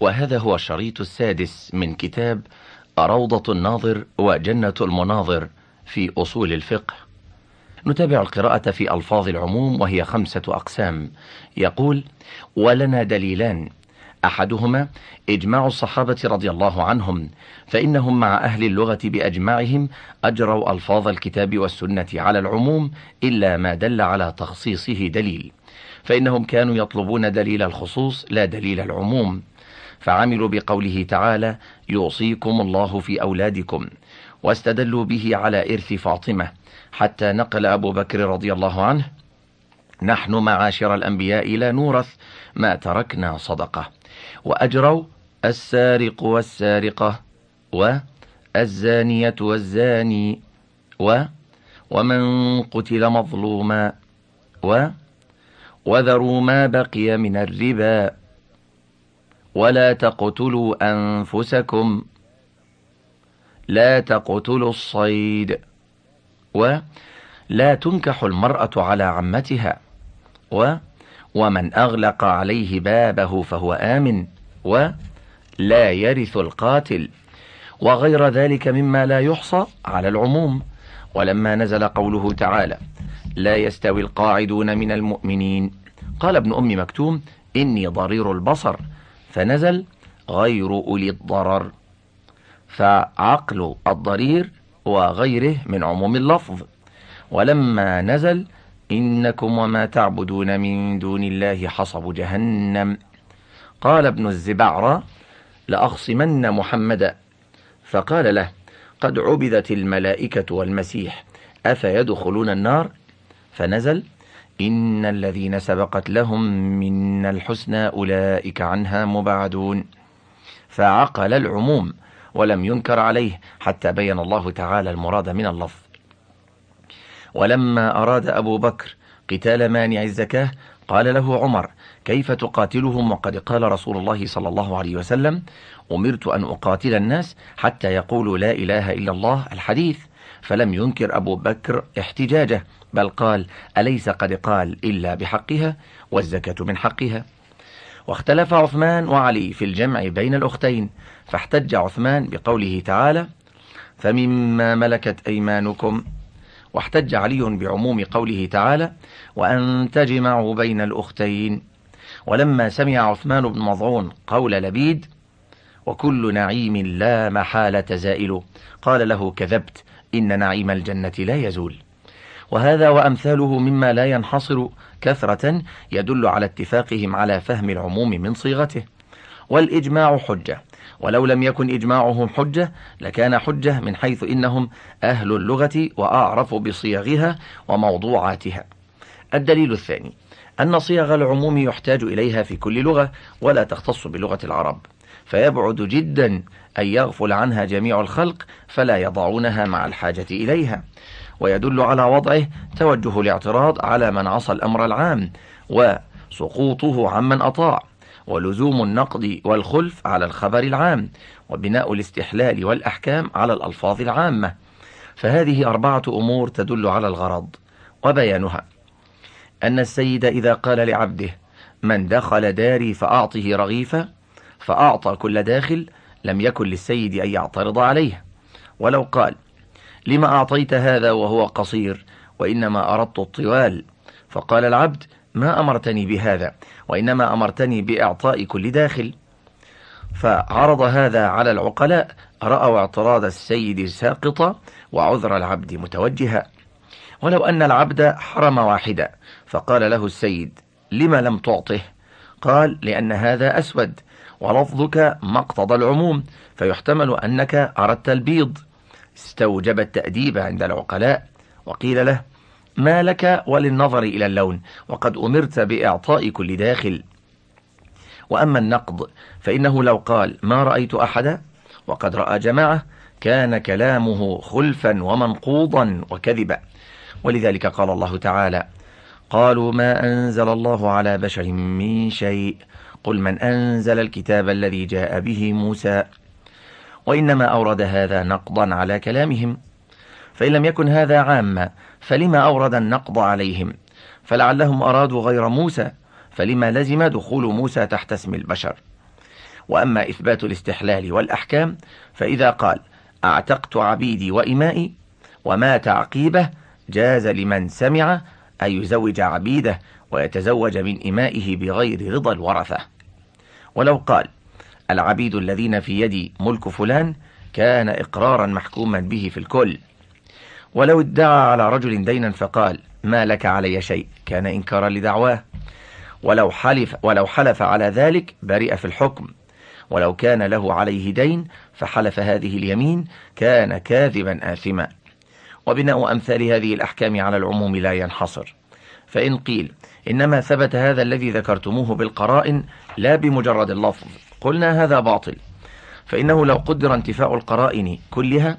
وهذا هو الشريط السادس من كتاب روضة الناظر وجنة المناظر في أصول الفقه. نتابع القراءة في ألفاظ العموم وهي خمسة أقسام. يقول ولنا دليلان. أحدهما إجماع الصحابة رضي الله عنهم فإنهم مع أهل اللغة بأجمعهم أجروا ألفاظ الكتاب والسنة على العموم إلا ما دل على تخصيصه دليل فإنهم كانوا يطلبون دليل الخصوص لا دليل العموم. فعملوا بقوله تعالى يوصيكم الله في أولادكم واستدلوا به على إرث فاطمة. حتى نقل أبو بكر رضي الله عنه نحن معاشر الأنبياء لا نورث ما تركنا صدقة وأجروا السارق والسارقة والزانية والزاني و ومن قتل مظلوما و وذروا ما بقي من الربا ولا تقتلوا أنفسكم. لا تقتلوا الصيد. ولا تنكح المرأة على عمتها. و ومن أغلق عليه بابه فهو آمن. ولا يرث القاتل. وغير ذلك مما لا يحصى على العموم. ولما نزل قوله تعالى لا يستوي القاعدون من المؤمنين. قال ابن أم مكتوم إني ضرير البصر. فنزل غير أولي الضرر. فعقل الضرير وغيره من عموم اللفظ. ولما نزل إنكم وما تعبدون من دون الله حصب جهنم. قال ابن الزبعرة لأخصمن محمدا فقال له قد عبدت الملائكة والمسيح أفيدخلون النار؟ فنزل إن الذين سبقت لهم من الحسنى أولئك عنها مبعدون. فعقل العموم ولم ينكر عليه حتى بين الله تعالى المراد من اللفظ. ولما أراد أبو بكر قتال مانع الزكاة قال له عمر كيف تقاتلهم وقد قال رسول الله صلى الله عليه وسلم أمرت أن أقاتل الناس حتى يقولوا لا إله إلا الله الحديث فلم ينكر أبو بكر احتجاجه. بل قال أليس قد قال إلا بحقها؟ والزكاة من حقها. واختلف عثمان وعلي في الجمع بين الأختين فاحتج عثمان بقوله تعالى فمما ملكت أيمانكم واحتج علي بعموم قوله تعالى وأن تجمعوا بين الأختين ولما سمع عثمان بن مضعون قول لبيد وكل نعيم لا محالة زائل قال له كذبت إن نعيم الجنة لا يزول وهذا وأمثاله مما لا ينحصر كثرة يدل على اتفاقهم على فهم العموم من صيغته. والإجماع حجة. ولو لم يكن إجماعهم حجة لكان حجة من حيث إنهم أهل اللغة وأعرف بصيغها وموضوعاتها. الدليل الثاني. أن صيغ العموم يحتاج إليها في كل لغة ولا تختص بلغة العرب. فيبعد جدا أن يغفل عنها جميع الخلق فلا يضعونها مع الحاجة إليها. ويدل على وضعه توجه الاعتراض على من عصى الأمر العام وسقوطه عمن أطاع ولزوم النقد والخلف على الخبر العام وبناء الاستحلال والأحكام على الألفاظ العامة. فهذه أربعة أمور تدل على الغرض وبيانها. أن السيد إذا قال لعبده من دخل داري فأعطه رغيفا فأعطى كل داخل لم يكن للسيد أن يعترض عليه. ولو قال لما أعطيت هذا وهو قصير وإنما أردت الطوال؟ فقال العبد ما أمرتني بهذا وإنما أمرتني بإعطاء كل داخل. فعرض هذا على العقلاء رأوا اعتراض السيد ساقطا وعذر العبد متوجها. ولو أن العبد حرم واحدا فقال له السيد لم لم تعطه؟ قال لأن هذا أسود ولفظك مقتضى العموم فيحتمل أنك أردت البيض. استوجب التأديب عند العقلاء وقيل له ما لك وللنظر إلى اللون وقد أمرت بإعطاء كل داخل. وأما النقض فإنه لو قال ما رأيت أحدا وقد رأى جماعة كان كلامه خلفا ومنقوضا وكذبا. ولذلك قال الله تعالى قالوا ما أنزل الله على بشر من شيء قل من أنزل الكتاب الذي جاء به موسى؟ وإنما أورد هذا نقضا على كلامهم. فإن لم يكن هذا عاما فلما أورد النقض عليهم؟ فلعلهم أرادوا غير موسى فلما لزم دخول موسى تحت اسم البشر. وأما إثبات الاستحلال والأحكام فإذا قال أعتقت عبيدي وإمائي ومات عقيبه جاز لمن سمع أن يزوج عبيده ويتزوج من إمائه بغير رضا الورثة. ولو قال العبيد الذين في يدي ملك فلان كان إقرارا محكوما به في الكل. ولو ادعى على رجل دينا فقال ما لك علي شيء؟ كان إنكارا لدعواه. ولو حلف, ولو حلف على ذلك برئ في الحكم. ولو كان له عليه دين فحلف هذه اليمين كان كاذبا آثما. وبناء أمثال هذه الأحكام على العموم لا ينحصر. فإن قيل إنما ثبت هذا الذي ذكرتموه بالقرائن لا بمجرد اللفظ. قلنا هذا باطل. فإنه لو قدر انتفاء القرائن كلها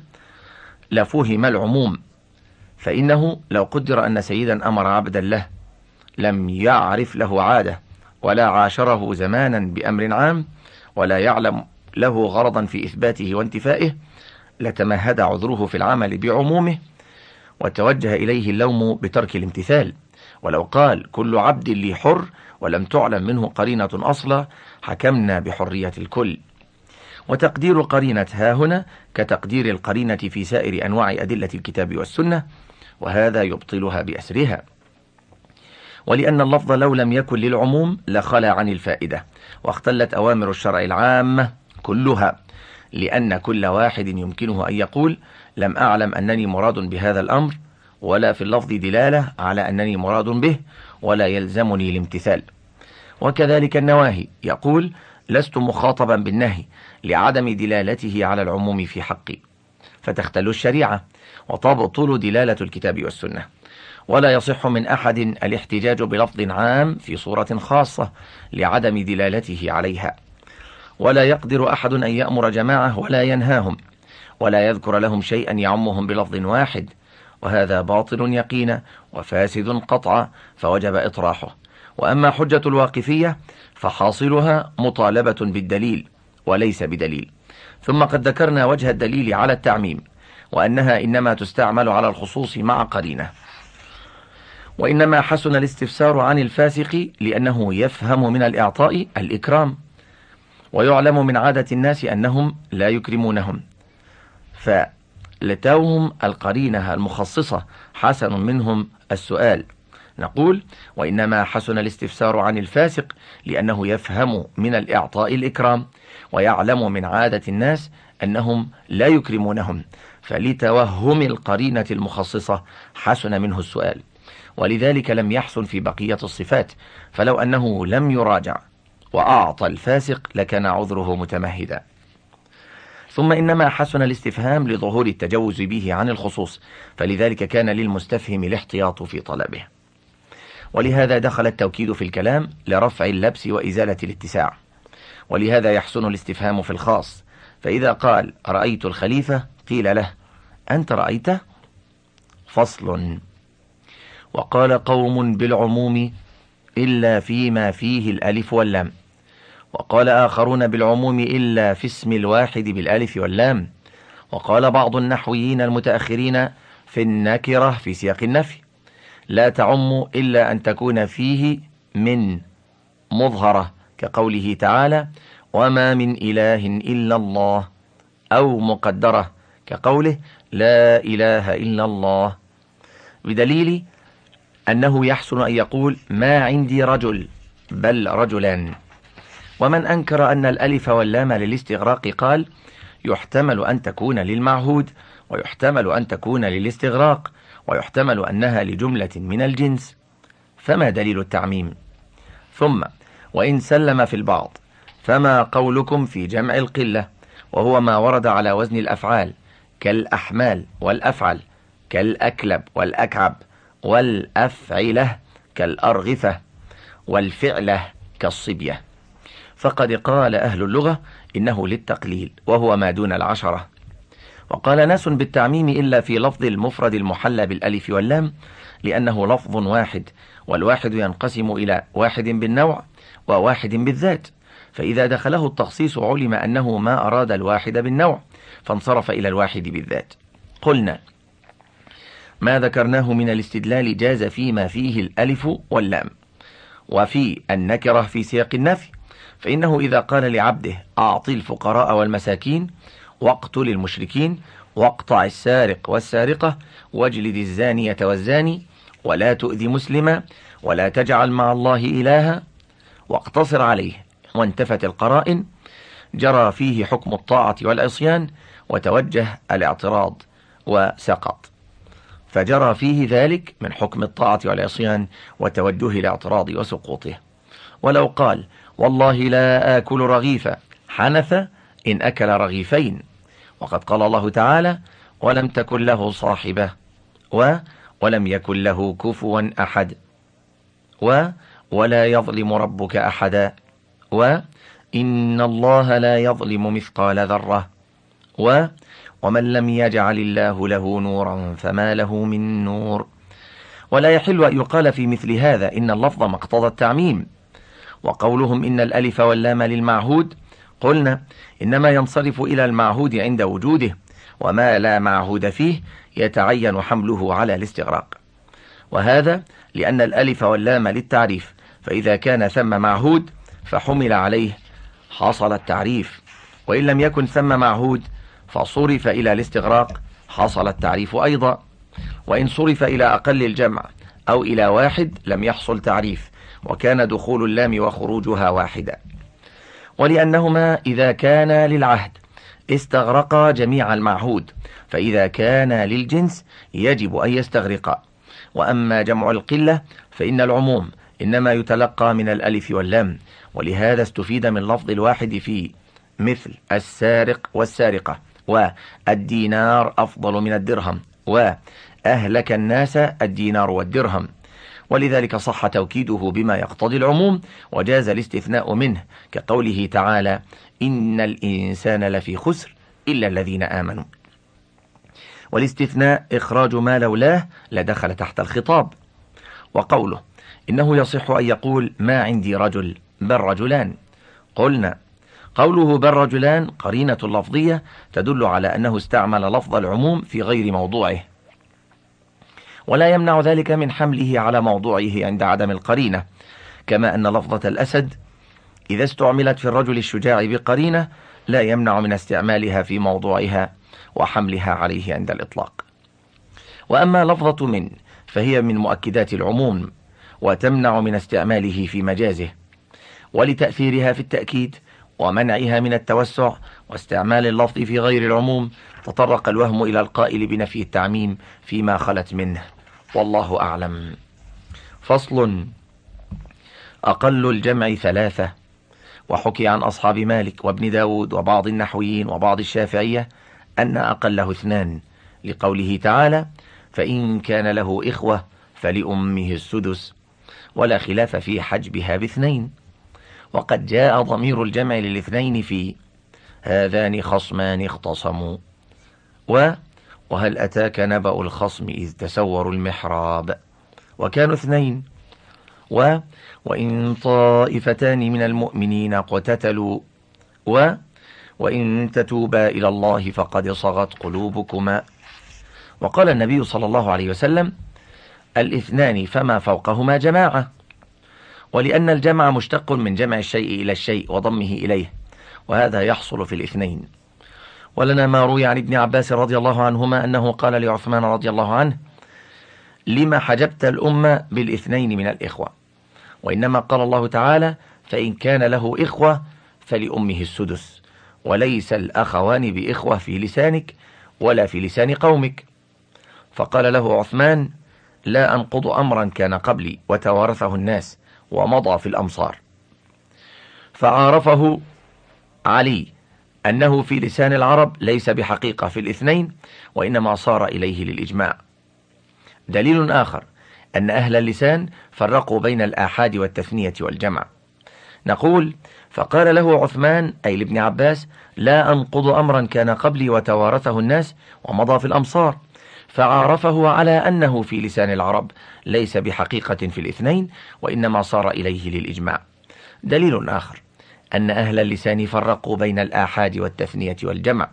لفهم العموم. فإنه لو قدر أن سيدا أمر عبدا له لم يعرف له عادة ولا عاشره زمانا بأمر عام ولا يعلم له غرضا في إثباته وانتفائه لتمهد عذره في العمل بعمومه وتوجه إليه اللوم بترك الامتثال. ولو قال كل عبد لي حر ولم تعلم منه قرينة أصلا حكمنا بحرية الكل. وتقدير قرينة ها هنا كتقدير القرينة في سائر أنواع أدلة الكتاب والسنة وهذا يبطلها بأسرها. ولأن اللفظ لو لم يكن للعموم لخلى عن الفائدة واختلت أوامر الشرع العامة كلها لأن كل واحد يمكنه أن يقول لم أعلم أنني مراد بهذا الأمر ولا في اللفظ دلالة على أنني مراد به ولا يلزمني الامتثال. وكذلك النواهي. يقول لست مخاطبا بالنهي لعدم دلالته على العموم في حقي. فتختل الشريعة وتبطل دلالة الكتاب والسنة. ولا يصح من أحد الاحتجاج بلفظ عام في صورة خاصة لعدم دلالته عليها. ولا يقدر أحد أن يأمر جماعة ولا ينهاهم. ولا يذكر لهم شيئا يعمهم بلفظ واحد. وهذا باطل يقينا وفاسد قطعا فوجب إطراحه. وأما حجة الواقفية فحاصلها مطالبة بالدليل وليس بدليل. ثم قد ذكرنا وجه الدليل على التعميم وأنها إنما تستعمل على الخصوص مع قرينة. وإنما حسن الاستفسار عن الفاسق لأنه يفهم من الإعطاء الإكرام ويعلم من عادة الناس أنهم لا يكرمونهم. فلتوهم القرينة المخصصة حسن منهم السؤال. نقول وإنما حسن الاستفسار عن الفاسق لأنه يفهم من الإعطاء الإكرام ويعلم من عادة الناس أنهم لا يكرمونهم فلتوهم القرينة المخصصة حسن منه السؤال. ولذلك لم يحسن في بقية الصفات فلو أنه لم يراجع وأعطى الفاسق لكان عذره متمهدا. ثم إنما حسن الاستفهام لظهور التجوز به عن الخصوص فلذلك كان للمستفهم الاحتياط في طلبه. ولهذا دخل التوكيد في الكلام لرفع اللبس وإزالة الاتساع. ولهذا يحسن الاستفهام في الخاص. فإذا قال رأيت الخليفة؟ قيل له أنت رأيته فصل. وقال قوم بالعموم إلا فيما فيه الألف واللام. وقال آخرون بالعموم إلا في اسم الواحد بالألف واللام. وقال بعض النحويين المتأخرين في النكرة في سياق النفي. لا تعم إلا أن تكون فيه من مظهرة كقوله تعالى وما من إله إلا الله أو مقدرة كقوله لا إله إلا الله بدليل أنه يحسن أن يقول ما عندي رجل بل رجلان. ومن أنكر أن الألف واللام للاستغراق قال يحتمل أن تكون للمعهود ويحتمل أن تكون للاستغراق. ويحتمل أنها لجملة من الجنس. فما دليل التعميم؟ ثم وإن سلم في البعض فما قولكم في جمع القلة؟ وهو ما ورد على وزن الأفعال كالأحمال والأفعل كالأكلب والأكعب والأفعلة كالأرغفة والفعلة كالصبية. فقد قال أهل اللغة إنه للتقليل وهو ما دون العشرة. وقال ناس بالتعميم إلا في لفظ المفرد المحلى بالألف واللام لأنه لفظ واحد والواحد ينقسم إلى واحد بالنوع وواحد بالذات. فإذا دخله التخصيص علم أنه ما أراد الواحد بالنوع فانصرف إلى الواحد بالذات. قلنا ما ذكرناه من الاستدلال جاز فيما فيه الألف واللام. وفي النكرة في سياق النفي فإنه إذا قال لعبده أعطي الفقراء والمساكين واقتل المشركين واقطع السارق والسارقة واجلد الزانية والزاني ولا تؤذي مسلما ولا تجعل مع الله إلها واقتصر عليه وانتفت القرائن جرى فيه حكم الطاعة والعصيان وتوجه الاعتراض وسقط. فجرى فيه ذلك من حكم الطاعة والعصيان وتوجه الاعتراض وسقوطه. ولو قال والله لا آكل رغيفا حنث إن أكل رغيفين. وقد قال الله تعالى ولم تكن له صاحبة و ولم يكن له كفوا أحد و ولا يظلم ربك أحدا وإن الله لا يظلم مثقال ذرة و ومن لم يجعل الله له نورا فما له من نور ولا يحل أن يقال في مثل هذا إن اللفظ مقتضى التعميم وقولهم إن الألف واللام للمعهود قلنا إنما ينصرف إلى المعهود عند وجوده وما لا معهود فيه يتعين حمله على الاستغراق. وهذا لأن الألف واللام للتعريف فإذا كان ثم معهود فحمل عليه حصل التعريف. وإن لم يكن ثم معهود فصرف إلى الاستغراق حصل التعريف أيضا. وإن صرف إلى أقل الجمع أو إلى واحد لم يحصل تعريف وكان دخول اللام وخروجها واحدا ولأنهما إذا كان للعهد استغرقا جميع المعهود فإذا كان للجنس يجب أن يستغرقا. وأما جمع القلة فإن العموم إنما يتلقى من الألف واللام ولهذا استفيد من لفظ الواحد في مثل السارق والسارقة والدينار أفضل من الدرهم وأهلك الناس الدينار والدرهم. ولذلك صح توكيده بما يقتضي العموم وجاز الاستثناء منه كقوله تعالى إن الإنسان لفي خسر إلا الذين آمنوا. والاستثناء إخراج ما لولاه لدخل تحت الخطاب. وقوله إنه يصح أن يقول ما عندي رجل بل رجلان. قلنا قوله بل رجلان قرينة لفظية تدل على أنه استعمل لفظ العموم في غير موضوعه. ولا يمنع ذلك من حمله على موضوعه عند عدم القرينة. كما أن لفظة الأسد إذا استعملت في الرجل الشجاع بقرينة لا يمنع من استعمالها في موضوعها وحملها عليه عند الإطلاق. وأما لفظة من فهي من مؤكدات العموم وتمنع من استعماله في مجازه ولتأثيرها في التأكيد ومنعها من التوسع واستعمال اللفظ في غير العموم تطرق الوهم إلى القائل بنفي التعميم فيما خلت منه. والله أعلم. فصل أقل الجمع ثلاثة. وحكي عن أصحاب مالك وابن داود وبعض النحويين وبعض الشافعية أن أقله اثنان. لقوله تعالى فإن كان له إخوة فلأمه السدس. ولا خلاف في حجبها باثنين. وقد جاء ضمير الجمع للاثنين في هذان خصمان اختصموا. و وهل أتاك نبأ الخصم إذ تسوروا المحراب؟ وكانوا اثنين. و وإن طائفتان من المؤمنين اقتتلوا. و وإن تتوبا إلى الله فقد صغت قلوبكما. وقال النبي صلى الله عليه وسلم الإثنان فما فوقهما جماعة. ولأن الجمع مشتق من جمع الشيء إلى الشيء وضمه إليه وهذا يحصل في الاثنين. ولنا ما روي عن ابن عباس رضي الله عنهما أنه قال لعثمان رضي الله عنه لما حجبت الأمة بالاثنين من الإخوة؟ وإنما قال الله تعالى فإن كان له إخوة فلأمه السدس وليس الأخوان بإخوة في لسانك ولا في لسان قومك. فقال له عثمان لا أنقض أمرا كان قبلي وتوارثه الناس ومضى في الأمصار. فعارفه علي أنه في لسان العرب ليس بحقيقة في الاثنين وإنما صار إليه للإجماع. دليل آخر أن أهل اللسان فرقوا بين الآحاد والتثنية والجمع. نقول فقال له عثمان أي لابن عباس لا أنقض أمرا كان قبلي وتوارثه الناس ومضى في الأمصار. فعارفه على أنه في لسان العرب ليس بحقيقة في الاثنين وإنما صار إليه للإجماع. دليل آخر. أن أهل اللسان فرقوا بين الآحاد والتثنية والجمع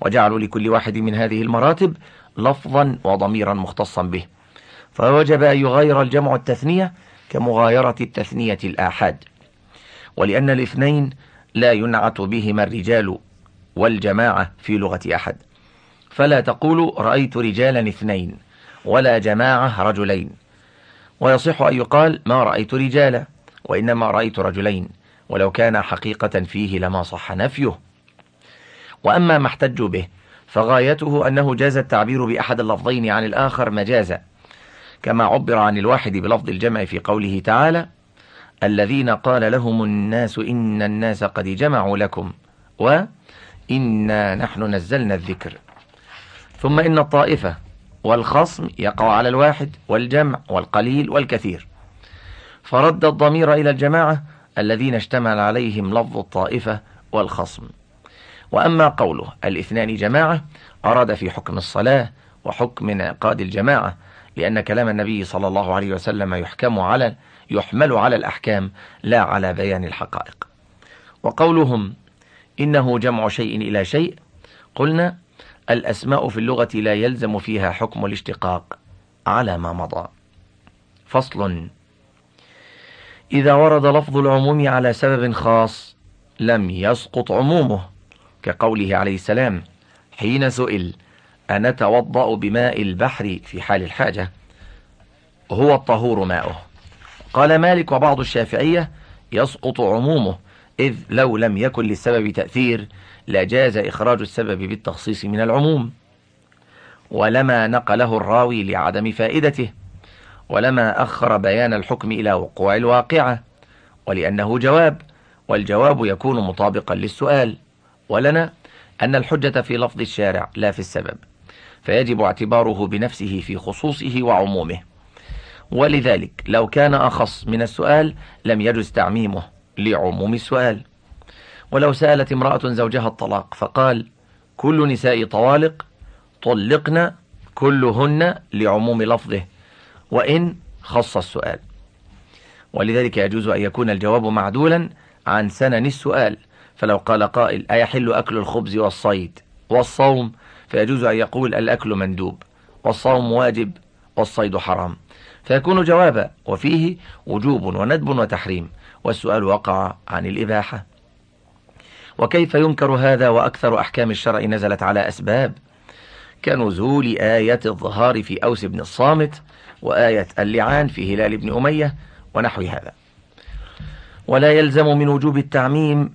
وجعلوا لكل واحد من هذه المراتب لفظا وضميرا مختصا به. فوجب أن يغاير الجمع التثنية كمغايرة التثنية الآحاد. ولأن الاثنين لا ينعت بهما الرجال والجماعة في لغة أحد. فلا تقول رأيت رجالا اثنين ولا جماعة رجلين. ويصح أن يقال ما رأيت رجالا وإنما رأيت رجلين. ولو كان حقيقة فيه لما صح نفيه. وأما ما احتجوا به فغايته أنه جاز التعبير بأحد اللفظين عن الآخر مجازا. كما عبر عن الواحد بلفظ الجمع في قوله تعالى الذين قال لهم الناس إن الناس قد جمعوا لكم وإنا نحن نزلنا الذكر. ثم إن الطائفة والخصم يقع على الواحد والجمع والقليل والكثير. فرد الضمير إلى الجماعة الذين اشتمل عليهم لفظ الطائفة والخصم. وأما قوله الاثنان جماعة أراد في حكم الصلاة وحكم انعقاد الجماعة لأن كلام النبي صلى الله عليه وسلم يحكم على يحمل على الأحكام لا على بيان الحقائق. وقولهم إنه جمع شيء إلى شيء قلنا الأسماء في اللغة لا يلزم فيها حكم الاشتقاق على ما مضى. فصل إذا ورد لفظ العموم على سبب خاص لم يسقط عمومه كقوله عليه السلام حين سئل أنتوضأ بماء البحر في حال الحاجة؟ هو الطهور ماؤه. قال مالك وبعض الشافعية يسقط عمومه إذ لو لم يكن للسبب تأثير لجاز إخراج السبب بالتخصيص من العموم. ولما نقله الراوي لعدم فائدته ولما أخر بيان الحكم إلى وقوع الواقعة ولأنه جواب والجواب يكون مطابقا للسؤال ولنا أن الحجة في لفظ الشارع لا في السبب فيجب اعتباره بنفسه في خصوصه وعمومه. ولذلك لو كان أخص من السؤال لم يجز تعميمه لعموم السؤال. ولو سألت امرأة زوجها الطلاق فقال كل نساء طوالق طلقن كلهن لعموم لفظه. وإن خص السؤال. ولذلك يجوز أن يكون الجواب معدولا عن سنن السؤال. فلو قال قائل أيحل أكل الخبز والصيد والصوم؟ فيجوز أن يقول الأكل مندوب والصوم واجب والصيد حرام. فيكون جوابا وفيه وجوب وندب وتحريم. والسؤال وقع عن الإباحة. وكيف ينكر هذا وأكثر أحكام الشرع نزلت على أسباب؟ كنزول آية الظهار في أوس بن الصامت وآية اللعان في هلال بن أمية ونحو هذا. ولا يلزم من وجوب التعميم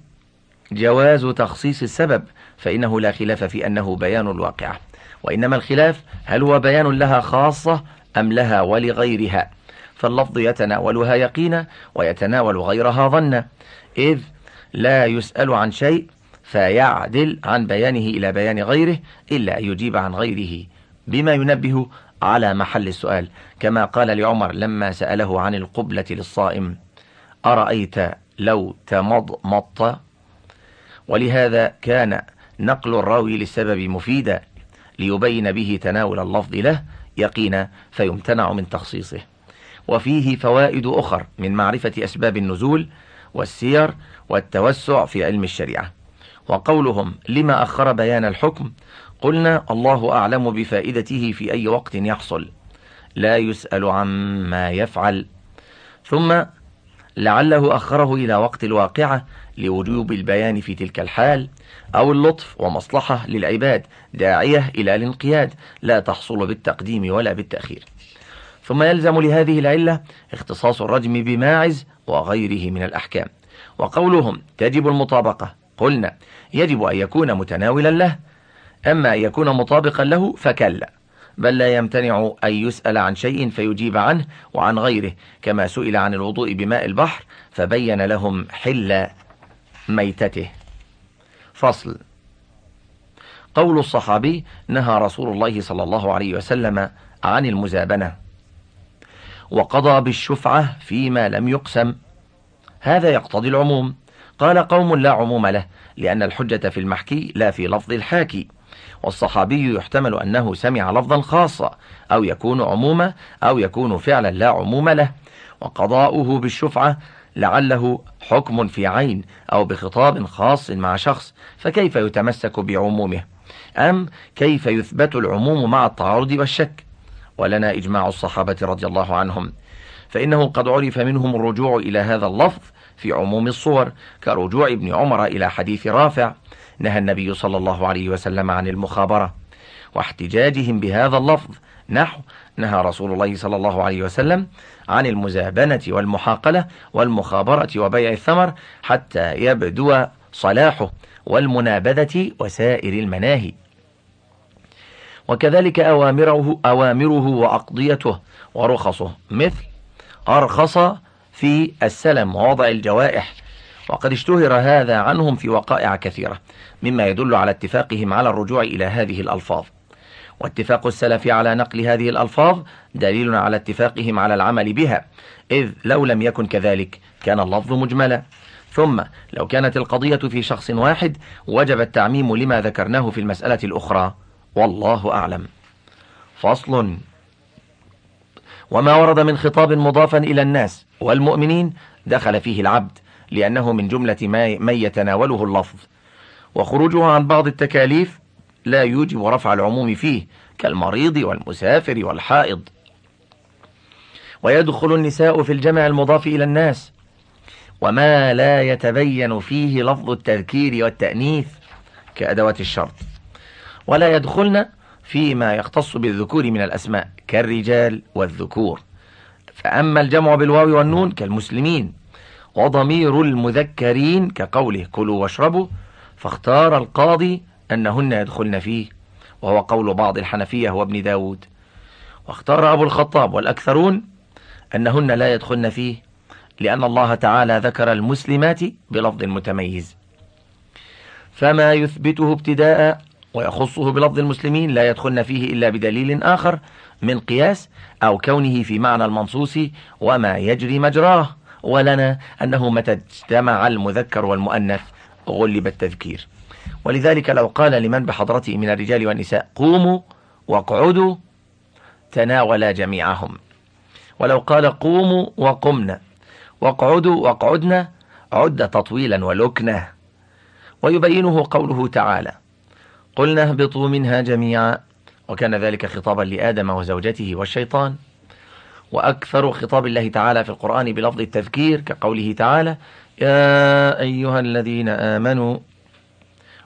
جواز تخصيص السبب فإنه لا خلاف في أنه بيان الواقعة. وإنما الخلاف هل هو بيان لها خاصة أم لها ولغيرها؟ فاللفظ يتناولها يقينا ويتناول غيرها ظنا. إذ لا يسأل عن شيء فيعدل عن بيانه إلى بيان غيره إلا أن يجيب عن غيره بما ينبه على محل السؤال. كما قال لعمر لما سأله عن القبلة للصائم أرأيت لو تمضمضت؟ ولهذا كان نقل الراوي للسبب مفيدا ليبين به تناول اللفظ له يقينا فيمتنع من تخصيصه. وفيه فوائد أخر من معرفة أسباب النزول والسير والتوسع في علم الشريعة. وقولهم لما أخر بيان الحكم قلنا الله أعلم بفائدته في أي وقت يحصل. لا يسأل عما يفعل. ثم لعله أخره إلى وقت الواقعة لوجوب البيان في تلك الحال أو اللطف ومصلحة للعباد داعية إلى الانقياد لا تحصل بالتقديم ولا بالتأخير. ثم يلزم لهذه العلة اختصاص الرجم بماعز وغيره من الأحكام. وقولهم تجب المطابقة. قلنا يجب أن يكون متناولا له أما أن يكون مطابقا له فكلا بل لا يمتنع أن يسأل عن شيء فيجيب عنه وعن غيره كما سئل عن الوضوء بماء البحر فبين لهم حل ميتته. فصل. قول الصحابي نهى رسول الله صلى الله عليه وسلم عن المزابنة وقضى بالشفعة فيما لم يقسم. هذا يقتضي العموم. قال قوم لا عموم له لأن الحجة في المحكي لا في لفظ الحاكي. والصحابي يحتمل أنه سمع لفظا خاصا أو يكون عموما أو يكون فعلا لا عموم له. وقضاؤه بالشفعة لعله حكم في عين أو بخطاب خاص مع شخص فكيف يتمسك بعمومه؟ أم كيف يثبت العموم مع التعارض والشك؟ ولنا إجماع الصحابة رضي الله عنهم. فإنه قد عرف منهم الرجوع إلى هذا اللفظ في عموم الصور كرجوع ابن عمر إلى حديث رافع. نهى النبي صلى الله عليه وسلم عن المخابرة واحتجاجهم بهذا اللفظ. نحو نهى رسول الله صلى الله عليه وسلم عن المزابنة والمحاقلة والمخابرة وبيع الثمر حتى يبدو صلاحه والمنابذة وسائر المناهي. وكذلك أوامره, أوامره وأقضيته ورخصه مثل أرخص في السلم ووضع الجوائح وقد اشتهر هذا عنهم في وقائع كثيرة مما يدل على اتفاقهم على الرجوع إلى هذه الألفاظ. واتفاق السلف على نقل هذه الألفاظ دليل على اتفاقهم على العمل بها إذ لو لم يكن كذلك كان اللفظ مجملا. ثم لو كانت القضية في شخص واحد وجب التعميم لما ذكرناه في المسألة الأخرى. والله أعلم. فصل. وما ورد من خطاب مضافا إلى الناس والمؤمنين دخل فيه العبد لأنه من جملة ما من يتناوله اللفظ. وخروجه عن بعض التكاليف لا يوجب رفع العموم فيه كالمريض والمسافر والحائض. ويدخل النساء في الجمع المضاف إلى الناس. وما لا يتبين فيه لفظ التذكير والتأنيث كأدوات الشرط. ولا يدخلن فيما يختص بالذكور من الأسماء كالرجال والذكور. فأما الجمع بالواو والنون كالمسلمين. وضمير المذكرين كقوله كلوا واشربوا فاختار القاضي أنهن يدخلن فيه وهو قول بعض الحنفية وابن داود. واختار أبو الخطاب والأكثرون أنهن لا يدخلن فيه لأن الله تعالى ذكر المسلمات بلفظ متميز. فما يثبته ابتداء ويخصه بلفظ المسلمين لا يدخلن فيه إلا بدليل آخر من قياس أو كونه في معنى المنصوص وما يجري مجراه. ولنا أنه متى اجتمع المذكر والمؤنث غلب التذكير. ولذلك لو قال لمن بحضرته من الرجال والنساء قوموا واقعدوا تناول جميعهم. ولو قال قوموا وقمنا. واقعدوا واقعدنا عد تطويلا ولكنة. ويبينه قوله تعالى قلنا اهبطوا منها جميعا. وكان ذلك خطابا لآدم وزوجته والشيطان. وأكثر خطاب الله تعالى في القرآن بلفظ التذكير كقوله تعالى يا أيها الذين آمنوا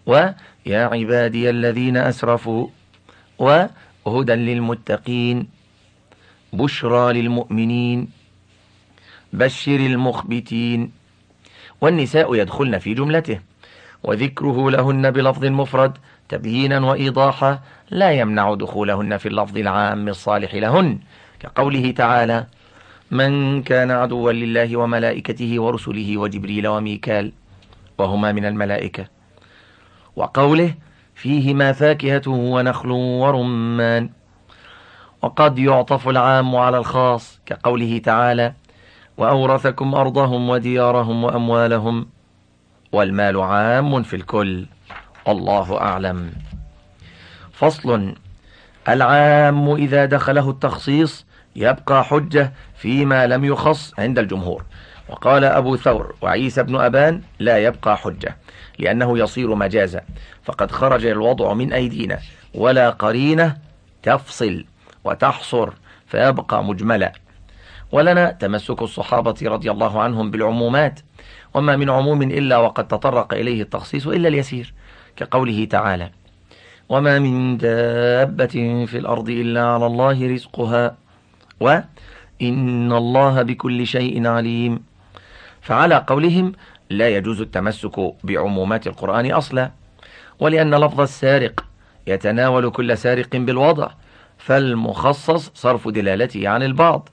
ويا عبادي الذين أسرفوا وهدى للمتقين بشرى للمؤمنين بشر المخبتين والنساء يدخلن في جملته وذكره لهن بلفظ مفرد تبيينا وإيضاحا لا يمنع دخولهن في اللفظ العام الصالح لهن. كقوله تعالى من كان عدوا لله وملائكته ورسله وجبريل وميكال وهما من الملائكة. وقوله فيهما فاكهة ونخل ورمان. وقد يعطف العام على الخاص كقوله تعالى وأورثكم أرضهم وديارهم وأموالهم والمال عام في الكل. الله أعلم. فصل العام إذا دخله التخصيص يبقى حجة فيما لم يخص عند الجمهور. وقال أبو ثور وعيسى بن أبان لا يبقى حجة لأنه يصير مجازا فقد خرج الوضع من أيدينا. ولا قرينة تفصل وتحصر فيبقى مجملا. ولنا تمسك الصحابة رضي الله عنهم بالعمومات. وما من عموم إلا وقد تطرق إليه التخصيص إلا اليسير كقوله تعالى وما من دابة في الأرض إلا على الله رزقها وإن الله بكل شيء عليم. فعلى قولهم لا يجوز التمسك بعمومات القرآن أصلا ولأن لفظ السارق يتناول كل سارق بالوضع فالمخصص صرف دلالته عن البعض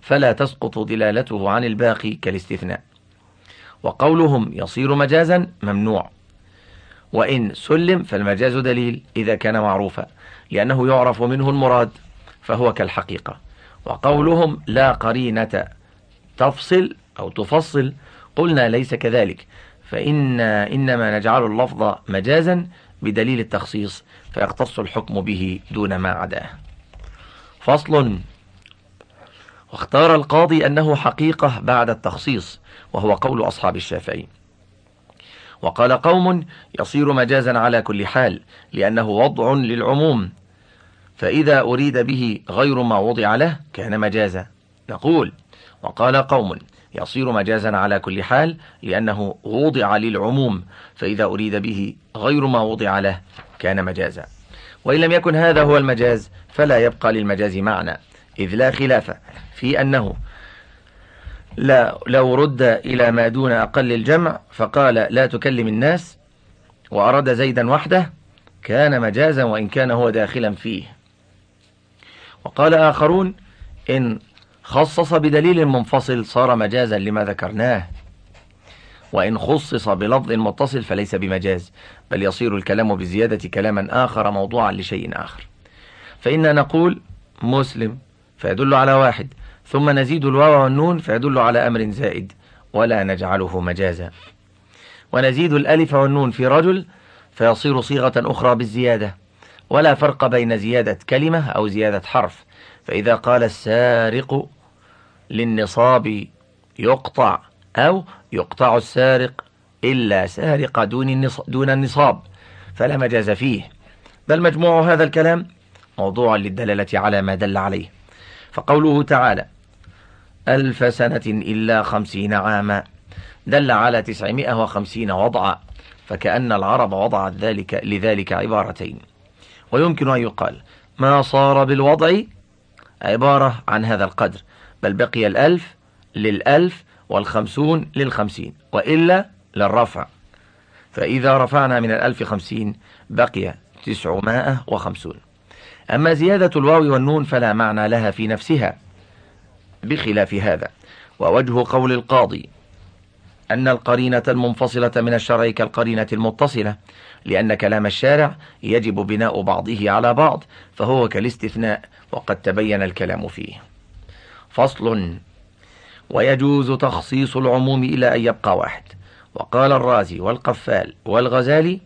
فلا تسقط دلالته عن الباقي كالاستثناء. وقولهم يصير مجازا ممنوع. وإن سلم فالمجاز دليل إذا كان معروفا لأنه يعرف منه المراد فهو كالحقيقة. وقولهم لا قرينة تفصل أو تفصل قلنا ليس كذلك. فإن إنما نجعل اللفظ مجازا بدليل التخصيص فيختص الحكم به دون ما عداه. فصل. واختار القاضي أنه حقيقة بعد التخصيص وهو قول أصحاب الشافعي. وقال قوم يصير مجازا على كل حال لأنه وضع للعموم. فإذا أريد به غير ما وضع له كان مجازا. نقول وقال قوم يصير مجازا على كل حال لأنه وضع للعموم. فإذا أريد به غير ما وضع له كان مجازا. وإن لم يكن هذا هو المجاز فلا يبقى للمجاز معنى إذ لا خلاف في أنه لا لو رد إلى ما دون أقل الجمع فقال لا تكلم الناس وأراد زيدا وحده كان مجازا وإن كان هو داخلا فيه. وقال آخرون إن خصص بدليل منفصل صار مجازا لما ذكرناه. وإن خصص بلفظ متصل فليس بمجاز بل يصير الكلام بزيادة كلاما آخر موضوعا لشيء آخر. فإنا نقول مسلم فيدل على واحد ثم نزيد الواو والنون فيدل على أمر زائد ولا نجعله مجازا. ونزيد الألف والنون في رجل فيصير صيغة أخرى بالزيادة ولا فرق بين زيادة كلمة أو زيادة حرف. فإذا قال السارق للنصاب يقطع أو يقطع السارق إلا سارق دون دون النصاب فلا مجاز فيه. بل مجموع هذا الكلام موضوع للدلالة على ما دل عليه. فقوله تعالى ألف سنة إلا خمسين عاما. دل على تسعمائة وخمسين وضعا فكأن العرب وضعت ذلك لذلك عبارتين. ويمكن أن يقال ما صار بالوضع؟ عبارة عن هذا القدر. بل بقي الألف للألف والخمسون للخمسين وإلا للرفع. فإذا رفعنا من الألف خمسين بقي تسعمائة وخمسون. أما زيادة الواو والنون فلا معنى لها في نفسها. بخلاف هذا. ووجه قول القاضي أن القرينة المنفصلة من الشرع كالقرينة المتصلة لأن كلام الشارع يجب بناء بعضه على بعض فهو كالاستثناء وقد تبين الكلام فيه. فصل ويجوز تخصيص العموم إلى أن يبقى واحد. وقال الرازي والقفال والغزالي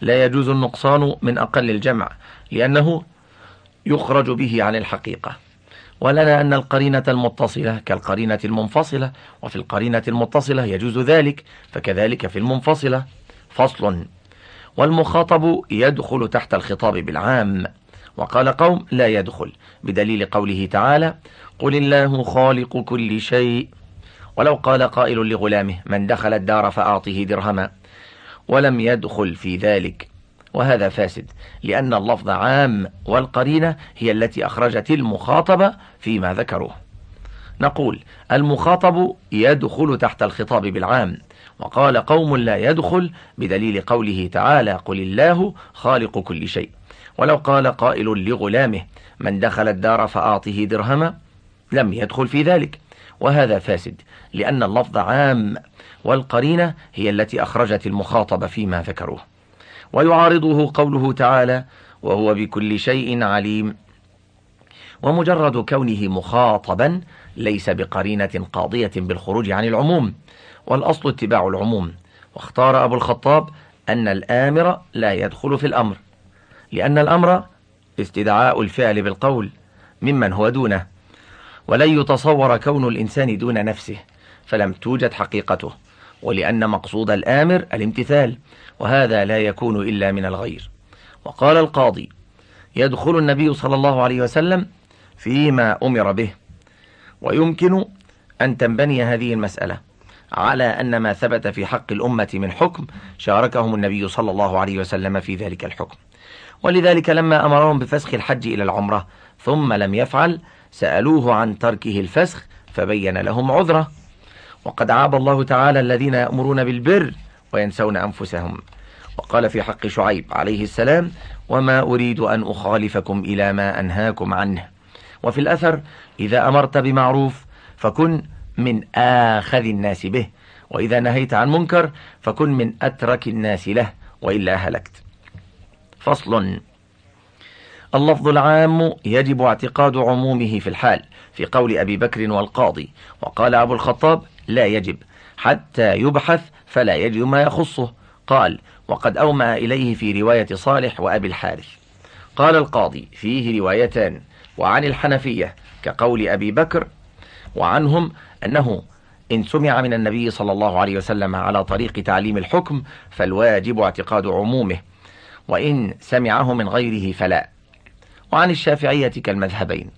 لا يجوز النقصان من أقل الجمع لأنه يخرج به عن الحقيقة. ولنا أن القرينة المتصلة كالقرينة المنفصلة وفي القرينة المتصلة يجوز ذلك فكذلك في المنفصلة فصل. والمخاطب يدخل تحت الخطاب بالعام. وقال قوم لا يدخل بدليل قوله تعالى قل الله خالق كل شيء. ولو قال قائل لغلامه من دخل الدار فأعطه درهما. ولم يدخل في ذلك وهذا فاسد لأن اللفظ عام والقرينة هي التي أخرجت المخاطبة فيما ذكروه. نقول المخاطب يدخل تحت الخطاب بالعام وقال قوم لا يدخل بدليل قوله تعالى قل الله خالق كل شيء. ولو قال قائل لغلامه من دخل الدار فأعطه درهما لم يدخل في ذلك. وهذا فاسد لأن اللفظ عام والقرينة هي التي أخرجت المخاطب فيما ذكروه. ويعارضه قوله تعالى وهو بكل شيء عليم. ومجرد كونه مخاطبا ليس بقرينة قاضية بالخروج عن العموم والأصل اتباع العموم. واختار أبو الخطاب أن الآمر لا يدخل في الأمر لأن الأمر استدعاء الفعل بالقول ممن هو دونه. ولن يتصور كون الإنسان دون نفسه فلم توجد حقيقته. ولأن مقصود الآمر الامتثال وهذا لا يكون إلا من الغير. وقال القاضي يدخل النبي صلى الله عليه وسلم فيما أمر به ويمكن أن تنبني هذه المسألة على أن ما ثبت في حق الأمة من حكم شاركهم النبي صلى الله عليه وسلم في ذلك الحكم. ولذلك لما أمرهم بفسخ الحج إلى العمرة ثم لم يفعل سألوه عن تركه الفسخ فبين لهم عذره. وقد عاب الله تعالى الذين يأمرون بالبر وينسون أنفسهم. وقال في حق شعيب عليه السلام وما أريد أن أخالفكم إلى ما أنهاكم عنه. وفي الأثر إذا أمرت بمعروف فكن من آخذ الناس به وإذا نهيت عن منكر فكن من أترك الناس له وإلا هلكت. فصل. اللفظ العام يجب اعتقاد عمومه في الحال في قول أبي بكر والقاضي. وقال أبو الخطاب لا يجب. حتى يبحث فلا يجد ما يخصه. قال وقد أومأ إليه في رواية صالح وأبي الحارث. قال القاضي فيه روايتان وعن الحنفية كقول أبي بكر وعنهم أنه إن سمع من النبي صلى الله عليه وسلم على طريق تعليم الحكم فالواجب اعتقاد عمومه وإن سمعه من غيره فلا. وعن الشافعية كالمذهبين.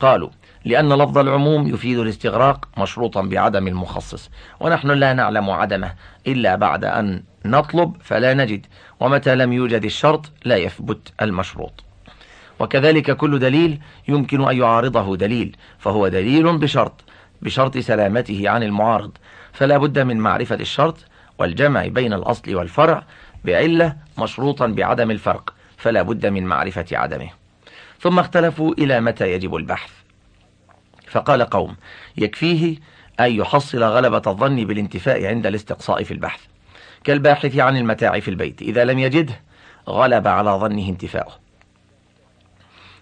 قالوا لأن لفظ العموم يفيد الاستغراق مشروطا بعدم المخصص. ونحن لا نعلم عدمه إلا بعد أن نطلب فلا نجد ومتى لم يوجد الشرط لا يثبت المشروط. وكذلك كل دليل يمكن أن يعارضه دليل فهو دليل بشرط بشرط سلامته عن المعارض. فلا بد من معرفة الشرط والجمع بين الأصل والفرع بعلة مشروطا بعدم الفرق فلا بد من معرفة عدمه. ثم اختلفوا إلى متى يجب البحث. فقال قوم يكفيه أن يحصل غلبة الظن بالانتفاء عند الاستقصاء في البحث. كالباحث عن المتاع في البيت إذا لم يجده غلب على ظنه انتفاؤه.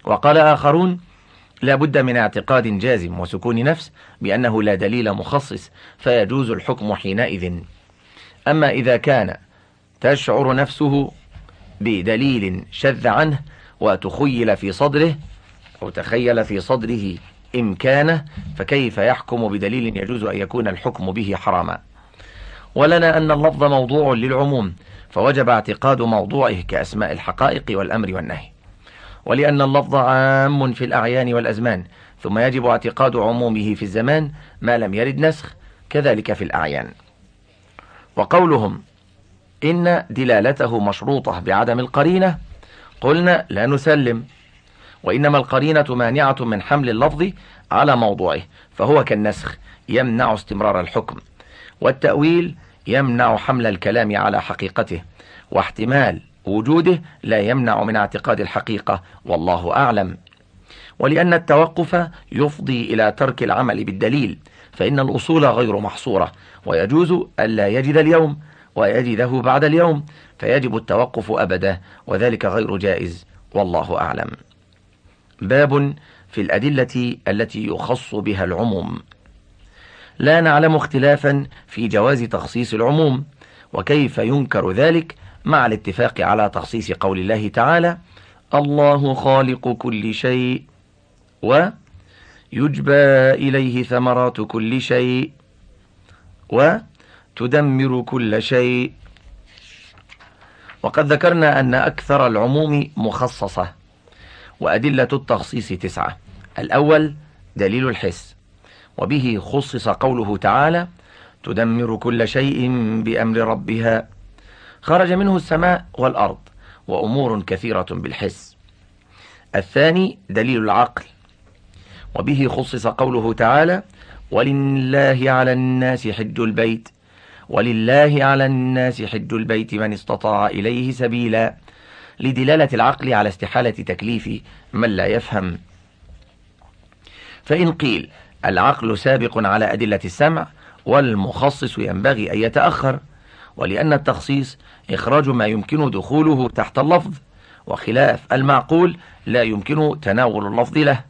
وقال آخرون لا بد من اعتقاد جازم وسكون نفس بأنه لا دليل مخصص فيجوز الحكم حينئذ. أما إذا كان تشعر نفسه بدليل شذ عنه وتخيل في صدره أو تخيل في صدره إمكانه فكيف يحكم بدليل يجوز أن يكون الحكم به حراما؟ ولنا أن اللفظ موضوع للعموم فوجب اعتقاد موضوعه كأسماء الحقائق والأمر والنهي. ولأن اللفظ عام في الأعيان والأزمان ثم يجب اعتقاد عمومه في الزمان ما لم يرد نسخ كذلك في الأعيان. وقولهم إن دلالته مشروطة بعدم القرينة قلنا لا نسلم. وإنما القرينة مانعة من حمل اللفظ على موضوعه فهو كالنسخ يمنع استمرار الحكم والتأويل يمنع حمل الكلام على حقيقته واحتمال وجوده لا يمنع من اعتقاد الحقيقة والله أعلم. ولأن التوقف يفضي إلى ترك العمل بالدليل فإن الأصول غير محصورة ويجوز ألا يجد اليوم ويجده بعد اليوم فيجب التوقف أبدا وذلك غير جائز والله أعلم. باب في الأدلة التي يخص بها العموم. لا نعلم اختلافا في جواز تخصيص العموم وكيف ينكر ذلك مع الاتفاق على تخصيص قول الله تعالى الله خالق كل شيء ويجبى إليه ثمرات كل شيء وتدمر كل شيء وقد ذكرنا أن أكثر العموم مخصصة. وأدلة التخصيص تسعة. الأول دليل الحس. وبه خصص قوله تعالى تدمر كل شيء بأمر ربها خرج منه السماء والأرض وأمور كثيرة بالحس. الثاني دليل العقل. وبه خصص قوله تعالى ولله على الناس حج البيت ولله على الناس حج البيت من استطاع إليه سبيلا لدلالة العقل على استحالة تكليف من لا يفهم. فإن قيل العقل سابق على أدلة السمع والمخصص ينبغي أن يتأخر ولأن التخصيص إخراج ما يمكن دخوله تحت اللفظ وخلاف المعقول لا يمكن تناول اللفظ له.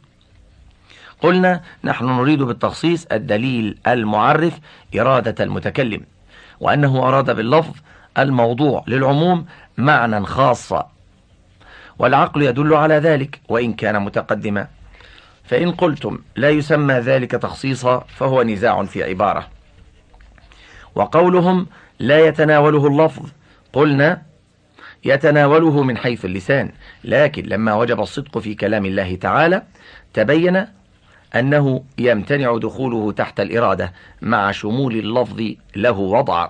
قلنا نحن نريد بالتخصيص الدليل المعرف إرادة المتكلم وأنه أراد باللفظ الموضوع للعموم معنى خاصا. والعقل يدل على ذلك وإن كان متقدما. فإن قلتم لا يسمى ذلك تخصيصا فهو نزاع في عبارة. وقولهم لا يتناوله اللفظ قلنا يتناوله من حيث اللسان لكن لما وجب الصدق في كلام الله تعالى تبين أنه يمتنع دخوله تحت الإرادة مع شمول اللفظ له وضع.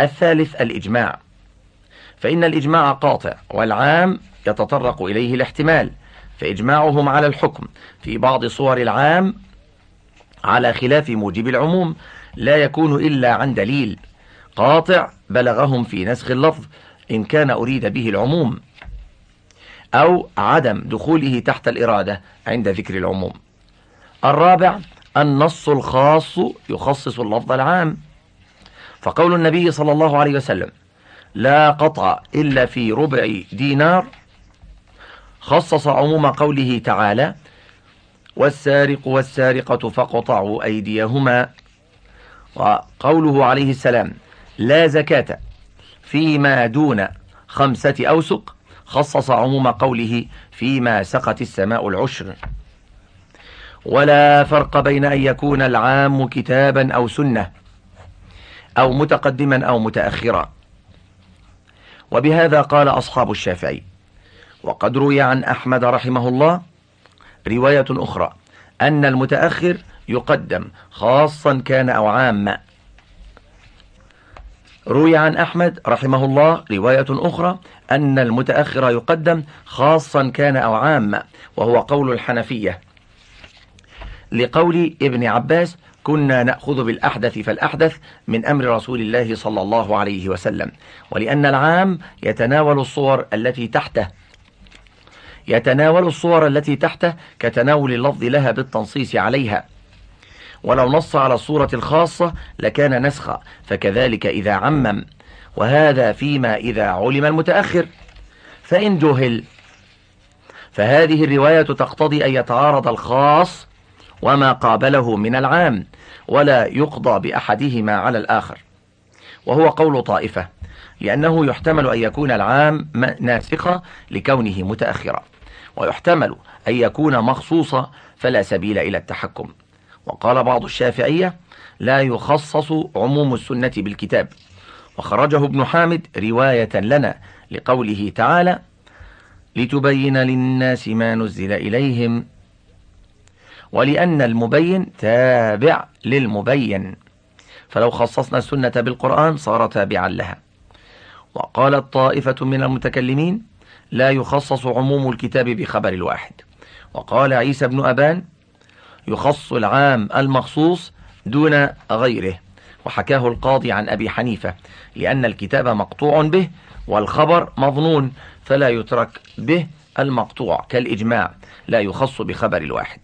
الثالث الإجماع. فإن الإجماع قاطع والعام يتطرق إليه الاحتمال فإجماعهم على الحكم في بعض صور العام على خلاف موجب العموم لا يكون إلا عن دليل قاطع بلغهم في نسخ اللفظ إن كان أريد به العموم أو عدم دخوله تحت الإرادة عند ذكر العموم. الرابع النص الخاص يخصص اللفظ العام. فقول النبي صلى الله عليه وسلم لا قطع إلا في ربع دينار خصص عموم قوله تعالى والسارق والسارقة فقطعوا أيديهما. وقوله عليه السلام لا زكاة فيما دون خمسة أوسق خصص عموم قوله فيما سقت السماء العشر. ولا فرق بين أن يكون العام كتابا أو سنة أو متقدما أو متأخرا. وبهذا قال أصحاب الشافعي وقد روي عن أحمد رحمه الله رواية أخرى أن المتأخر يقدم خاصا كان أو عاما روي عن أحمد رحمه الله رواية أخرى أن المتأخر يقدم خاصا كان أو عاما وهو قول الحنفية. لقول ابن عباس كنا نأخذ بالأحدث فالأحدث من أمر رسول الله صلى الله عليه وسلم ولأن العام يتناول الصور التي تحته. يتناول الصور التي تحته كتناول اللفظ لها بالتنصيص عليها. ولو نص على الصورة الخاصة لكان نسخا فكذلك إذا عمم. وهذا فيما إذا علم المتأخر. فإن جهل فهذه الرواية تقتضي أن يتعارض الخاص وما قابله من العام ولا يقضى بأحدهما على الآخر. وهو قول طائفة لأنه يحتمل أن يكون العام ناسخا لكونه متأخرا. ويحتمل أن يكون مخصوصا فلا سبيل إلى التحكم. وقال بعض الشافعية لا يخصص عموم السنة بالكتاب. وخرجه ابن حامد رواية لنا لقوله تعالى لتبين للناس ما نزل إليهم ولأن المبين تابع للمبين. فلو خصصنا السنة بالقرآن صار تابعا لها. وقالت طائفة من المتكلمين لا يخصص عموم الكتاب بخبر الواحد. وقال عيسى بن أبان يخص العام المخصوص دون غيره. وحكاه القاضي عن أبي حنيفة لأن الكتاب مقطوع به والخبر مظنون فلا يترك به المقطوع كالإجماع لا يخص بخبر الواحد.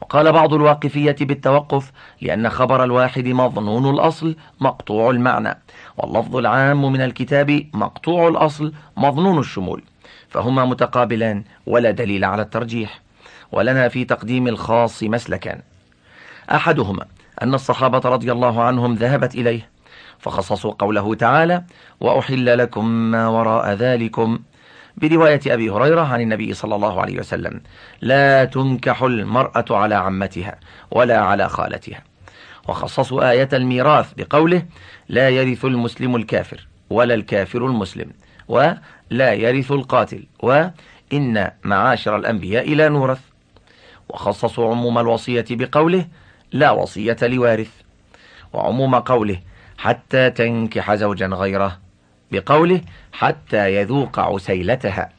وقال بعض الواقفية بالتوقف لأن خبر الواحد مظنون الأصل مقطوع المعنى واللفظ العام من الكتاب مقطوع الأصل مظنون الشمول. فهما متقابلان ولا دليل على الترجيح ولنا في تقديم الخاص مسلكان أحدهما أن الصحابة رضي الله عنهم ذهبت إليه فخصصوا قوله تعالى وأحل لكم ما وراء ذلكم برواية أبي هريرة عن النبي صلى الله عليه وسلم لا تنكح المرأة على عمتها ولا على خالتها وخصصوا آية الميراث بقوله لا يرث المسلم الكافر ولا الكافر المسلم ولا يرث القاتل وإن معاشر الأنبياء لا نورث. وخصصوا عموم الوصية بقوله لا وصية لوارث. وعموم قوله حتى تنكح زوجا غيره بقوله حتى يذوق عسيلتها.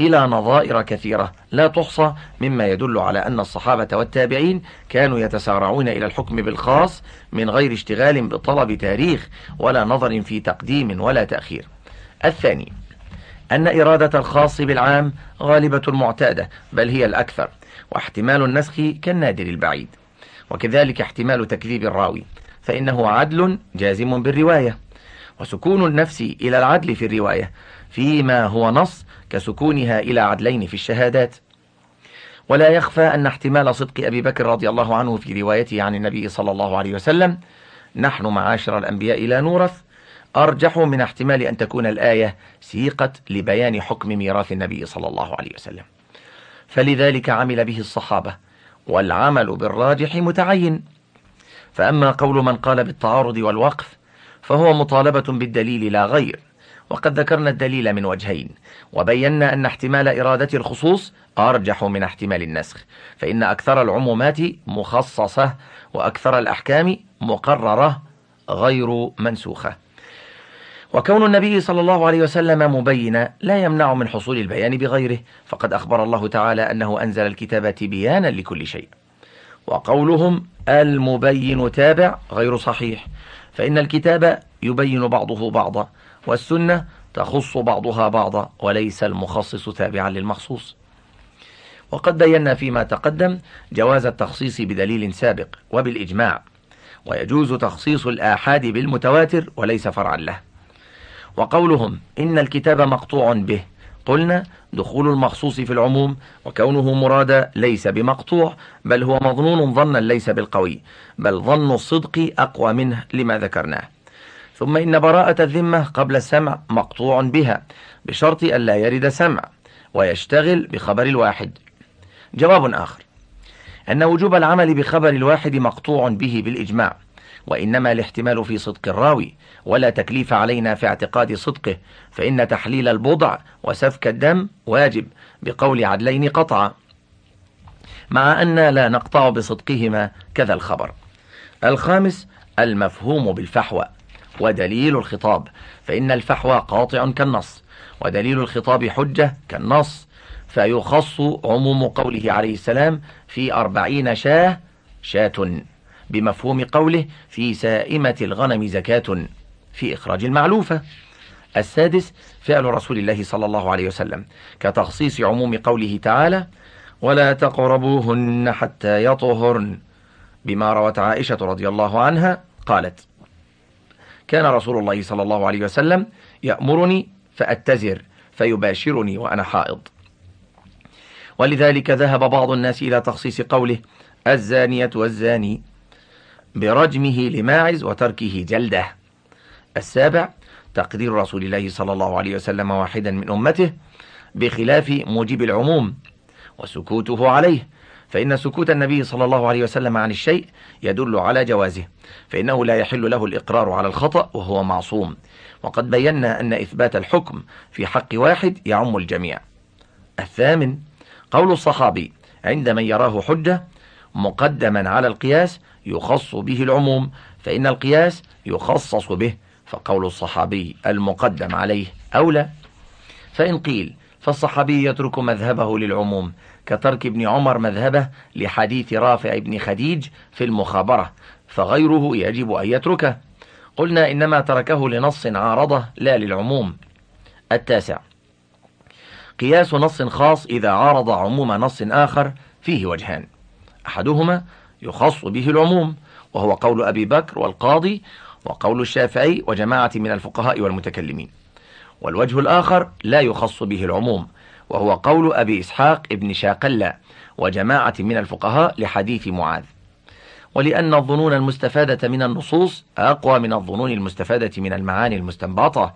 إلى نظائر كثيرة لا تحصى مما يدل على أن الصحابة والتابعين كانوا يتسارعون إلى الحكم بالخاص من غير اشتغال بطلب تاريخ ولا نظر في تقديم ولا تأخير. الثاني أن إرادة الخاص بالعام غالبة معتادة بل هي الأكثر واحتمال النسخ كالنادر البعيد. وكذلك احتمال تكذيب الراوي فإنه عدل جازم بالرواية وسكون النفس إلى العدل في الرواية فيما هو نص كسكونها إلى عدلين في الشهادات. ولا يخفى أن احتمال صدق أبي بكر رضي الله عنه في روايته عن النبي صلى الله عليه وسلم نحن معاشر الأنبياء لا نورث أرجح من احتمال أن تكون الآية سيقت لبيان حكم ميراث النبي صلى الله عليه وسلم. فلذلك عمل به الصحابة والعمل بالراجح متعين. فأما قول من قال بالتعارض والوقف فهو مطالبة بالدليل لا غير. وقد ذكرنا الدليل من وجهين وبينا أن احتمال إرادة الخصوص أرجح من احتمال النسخ. فإن أكثر العمومات مخصصة وأكثر الأحكام مقررة غير منسوخة. وكون النبي صلى الله عليه وسلم مبينا لا يمنع من حصول البيان بغيره. فقد أخبر الله تعالى أنه أنزل الكتاب بيانا لكل شيء. وقولهم المبين تابع غير صحيح. فإن الكتاب يبين بعضه بعضا والسنة تخص بعضها بعضا وليس المخصص تابعا للمخصوص. وقد بينا فيما تقدم جواز التخصيص بدليل سابق وبالإجماع. ويجوز تخصيص الآحاد بالمتواتر وليس فرعا له. وقولهم إن الكتاب مقطوع به. قلنا دخول المخصوص في العموم وكونه مرادا ليس بمقطوع بل هو مظنون ظنا ليس بالقوي بل ظن الصدق أقوى منه لما ذكرناه. ثم إن براءة الذمة قبل السمع مقطوع بها بشرط ألا يرد سمع ويشتغل بخبر الواحد. جواب آخر. أن وجوب العمل بخبر الواحد مقطوع به بالإجماع. وإنما الاحتمال في صدق الراوي ولا تكليف علينا في اعتقاد صدقه فإن تحليل البضع وسفك الدم واجب بقول عدلين قطعا. مع أن لا نقطع بصدقهما كذا الخبر. الخامس المفهوم بالفحوى ودليل الخطاب فإن الفحوى قاطع كالنص ودليل الخطاب حجة كالنص فيخص عموم قوله عليه السلام في أربعين شاة شاة. بمفهوم قوله في سائمة الغنم زكاة في إخراج المعلوفة. السادس فعل رسول الله صلى الله عليه وسلم كتخصيص عموم قوله تعالى ولا تقربوهن حتى يطهرن بما روت عائشة رضي الله عنها قالت كان رسول الله صلى الله عليه وسلم يأمرني فأتزر فيباشرني وأنا حائض ولذلك ذهب بعض الناس إلى تخصيص قوله الزانية والزاني برجمه لماعز وتركه جلده. السابع تقدير رسول الله صلى الله عليه وسلم واحدا من أمته بخلاف موجب العموم وسكوته عليه. فإن سكوت النبي صلى الله عليه وسلم عن الشيء يدل على جوازه فإنه لا يحل له الإقرار على الخطأ وهو معصوم. وقد بينا أن إثبات الحكم في حق واحد يعم الجميع. الثامن قول الصحابي عند من يراه حجة مقدما على القياس يخص به العموم فإن القياس يخصص به فقول الصحابي المقدم عليه أولى. فإن قيل فالصحابي يترك مذهبه للعموم كترك ابن عمر مذهبه لحديث رافع بن خديج في المخابرة فغيره يجب أن يتركه. قلنا إنما تركه لنص عارضه لا للعموم. التاسع قياس نص خاص إذا عارض عموم نص آخر فيه وجهان. أحدهما يخص به العموم وهو قول أبي بكر والقاضي وقول الشافعي وجماعة من الفقهاء والمتكلمين. والوجه الآخر لا يخص به العموم وهو قول أبي إسحاق ابن شاقلة وجماعة من الفقهاء لحديث معاذ. ولأن الظنون المستفادة من النصوص أقوى من الظنون المستفادة من المعاني المستنباطة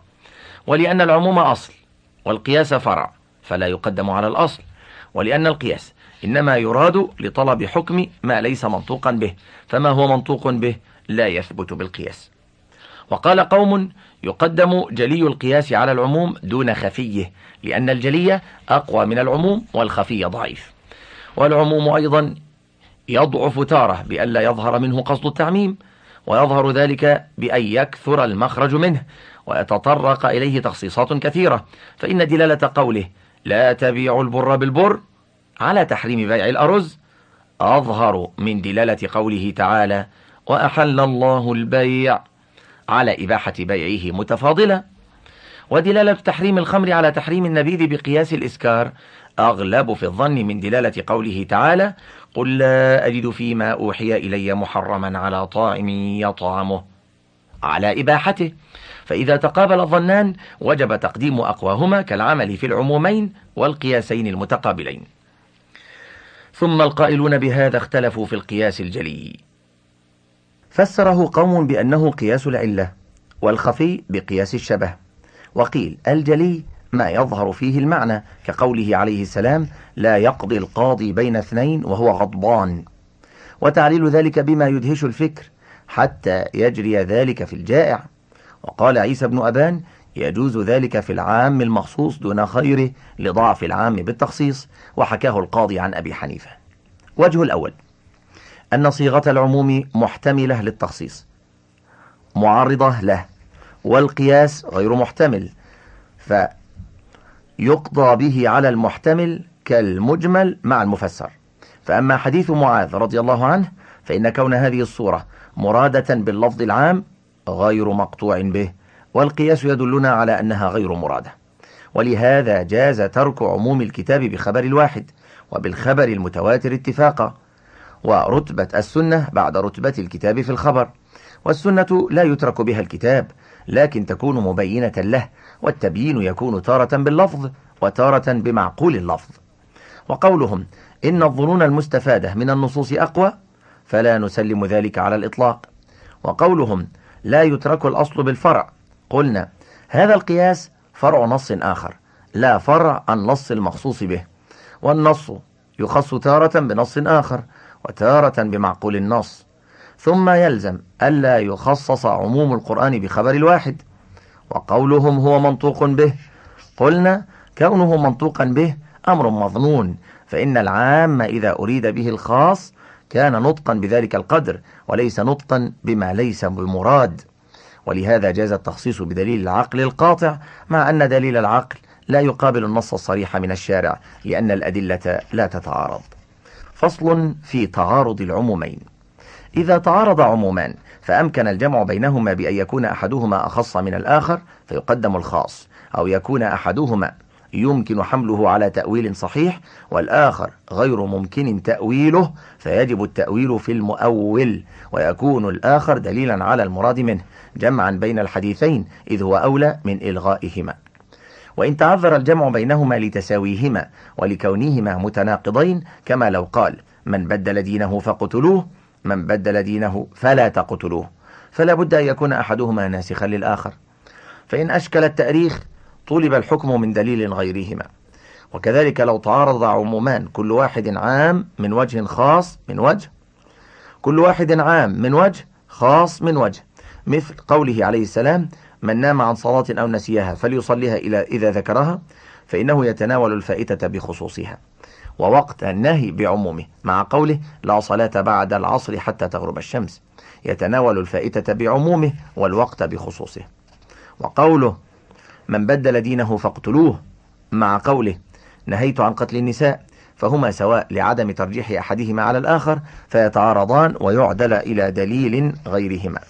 ولأن العموم أصل والقياس فرع فلا يقدم على الأصل. ولأن القياس إنما يراد لطلب حكم ما ليس منطوقا به فما هو منطوق به؟ لا يثبت بالقياس. وقال قوم يقدم جلي القياس على العموم دون خفيه لأن الجلي أقوى من العموم والخفي ضعيف. والعموم أيضا يضعف تارة بألا يظهر منه قصد التعميم ويظهر ذلك بأن يكثر المخرج منه ويتطرق إليه تخصيصات كثيرة. فإن دلالة قوله لا تبيع البر بالبر على تحريم بيع الأرز أظهر من دلالة قوله تعالى وأحل الله البيع على إباحة بيعه متفاضلة. ودلالة تحريم الخمر على تحريم النبيذ بقياس الإسكار أغلب في الظن من دلالة قوله تعالى قل لا أجد فيما أوحي إلي محرما على طاعم يطعمه. على إباحته. فإذا تقابل الظنان وجب تقديم أقواهما كالعمل في العمومين والقياسين المتقابلين. ثم القائلون بهذا اختلفوا في القياس الجلي. فسره قوم بأنه قياس العلة والخفي بقياس الشبه. وقيل الجلي ما يظهر فيه المعنى كقوله عليه السلام لا يقضي القاضي بين اثنين وهو غضبان وتعليل ذلك بما يدهش الفكر حتى يجري ذلك في الجائع. وقال عيسى بن أبان يجوز ذلك في العام المخصوص دون خيره لضعف العام بالتخصيص وحكاه القاضي عن أبي حنيفة. وجه الأول أن صيغة العموم محتملة للتخصيص معارضة له والقياس غير محتمل فيقضى به على المحتمل كالمجمل مع المفسر. فأما حديث معاذ رضي الله عنه فإن كون هذه الصورة مرادة باللفظ العام غير مقطوع به. والقياس يدلنا على أنها غير مرادة. ولهذا جاز ترك عموم الكتاب بخبر الواحد وبالخبر المتواتر اتفاقا. ورتبة السنة بعد رتبة الكتاب في الخبر. والسنة لا يترك بها الكتاب لكن تكون مبينة له والتبيين يكون تارة باللفظ وتارة بمعقول اللفظ. وقولهم إن الظنون المستفادة من النصوص أقوى فلا نسلم ذلك على الإطلاق. وقولهم لا يترك الأصل بالفرع قلنا هذا القياس فرع نص آخر لا فرع عن نص المخصوص به والنص يخص تارة بنص آخر وتارة بمعقول النص ثم يلزم ألا يخصص عموم القرآن بخبر الواحد وقولهم هو منطوق به قلنا كونه منطوقا به أمر مظنون فإن العام إذا أريد به الخاص كان نطقا بذلك القدر وليس نطقا بما ليس بمراد. ولهذا جاز التخصيص بدليل العقل القاطع مع أن دليل العقل لا يقابل النص الصريح من الشارع لأن الأدلة لا تتعارض. فصل في تعارض العمومين. إذا تعارض عمومان فأمكن الجمع بينهما بأن يكون أحدهما أخص من الآخر فيقدم الخاص أو يكون أحدهما يمكن حمله على تأويل صحيح والآخر غير ممكن تأويله فيجب التأويل في المؤول ويكون الآخر دليلا على المراد منه جمعا بين الحديثين إذ هو أولى من إلغائهما. وإن تعذر الجمع بينهما لتساويهما ولكونهما متناقضين كما لو قال من بدل دينه فقتلوه من بدل دينه فلا تقتلوه فلا بد أن يكون أحدهما ناسخا للآخر. فإن أشكل التأريخ طلب الحكم من دليل غيرهما. وكذلك لو تعارض عمومان كل واحد عام من وجه خاص من وجه كل واحد عام من وجه خاص من وجه. مثل قوله عليه السلام من نام عن صلاة أو نسيها فليصليها إلى إذا ذكرها فإنه يتناول الفائتة بخصوصها. ووقت النهي بعمومه مع قوله لا صلاة بعد العصر حتى تغرب الشمس. يتناول الفائتة بعمومه والوقت بخصوصه. وقوله من بدل دينه فاقتلوه مع قوله نهيت عن قتل النساء فهما سواء لعدم ترجيح أحدهما على الآخر فيتعارضان ويعدل إلى دليل غيرهما.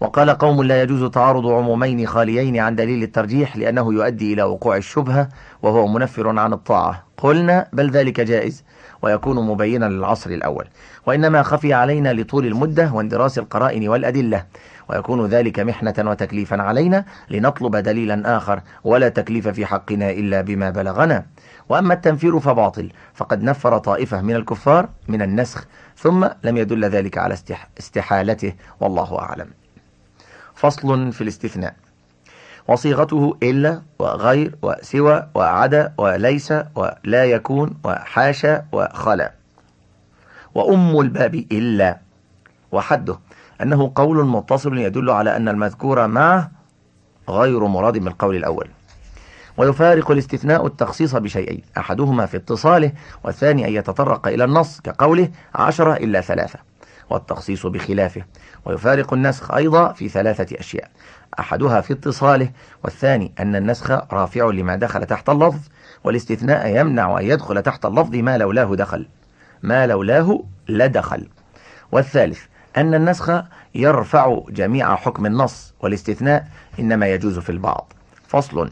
وقال قوم لا يجوز تعارض عمومين خاليين عن دليل الترجيح لأنه يؤدي إلى وقوع الشبهة وهو منفر عن الطاعة. قلنا بل ذلك جائز ويكون مبينا للعصر الأول. وإنما خفي علينا لطول المدة واندراس القرائن والأدلة. ويكون ذلك محنة وتكليفا علينا لنطلب دليلا آخر ولا تكليف في حقنا إلا بما بلغنا. وأما التنفير فباطل فقد نفر طائفة من الكفار من النسخ ثم لم يدل ذلك على استحالته والله أعلم. فصل في الاستثناء. وصيغته إلا وغير وسوى وعدا وليس ولا يكون وحاشا وخلا. وأم الباب إلا وحده أنه قول متصل يدل على أن المذكور معه غير مراد من القول الأول. ويفارق الاستثناء التخصيص بشيئين أحدهما في اتصاله والثاني أن يتطرق إلى النص كقوله عشرة إلا ثلاثة والتخصيص بخلافه. ويفارق النسخ أيضا في ثلاثة أشياء أحدها في اتصاله والثاني أن النسخ رافع لما دخل تحت اللفظ والاستثناء يمنع أن يدخل تحت اللفظ ما لولاه دخل ما لولاه لدخل. والثالث أن النسخ يرفع جميع حكم النص والاستثناء إنما يجوز في البعض. فصل.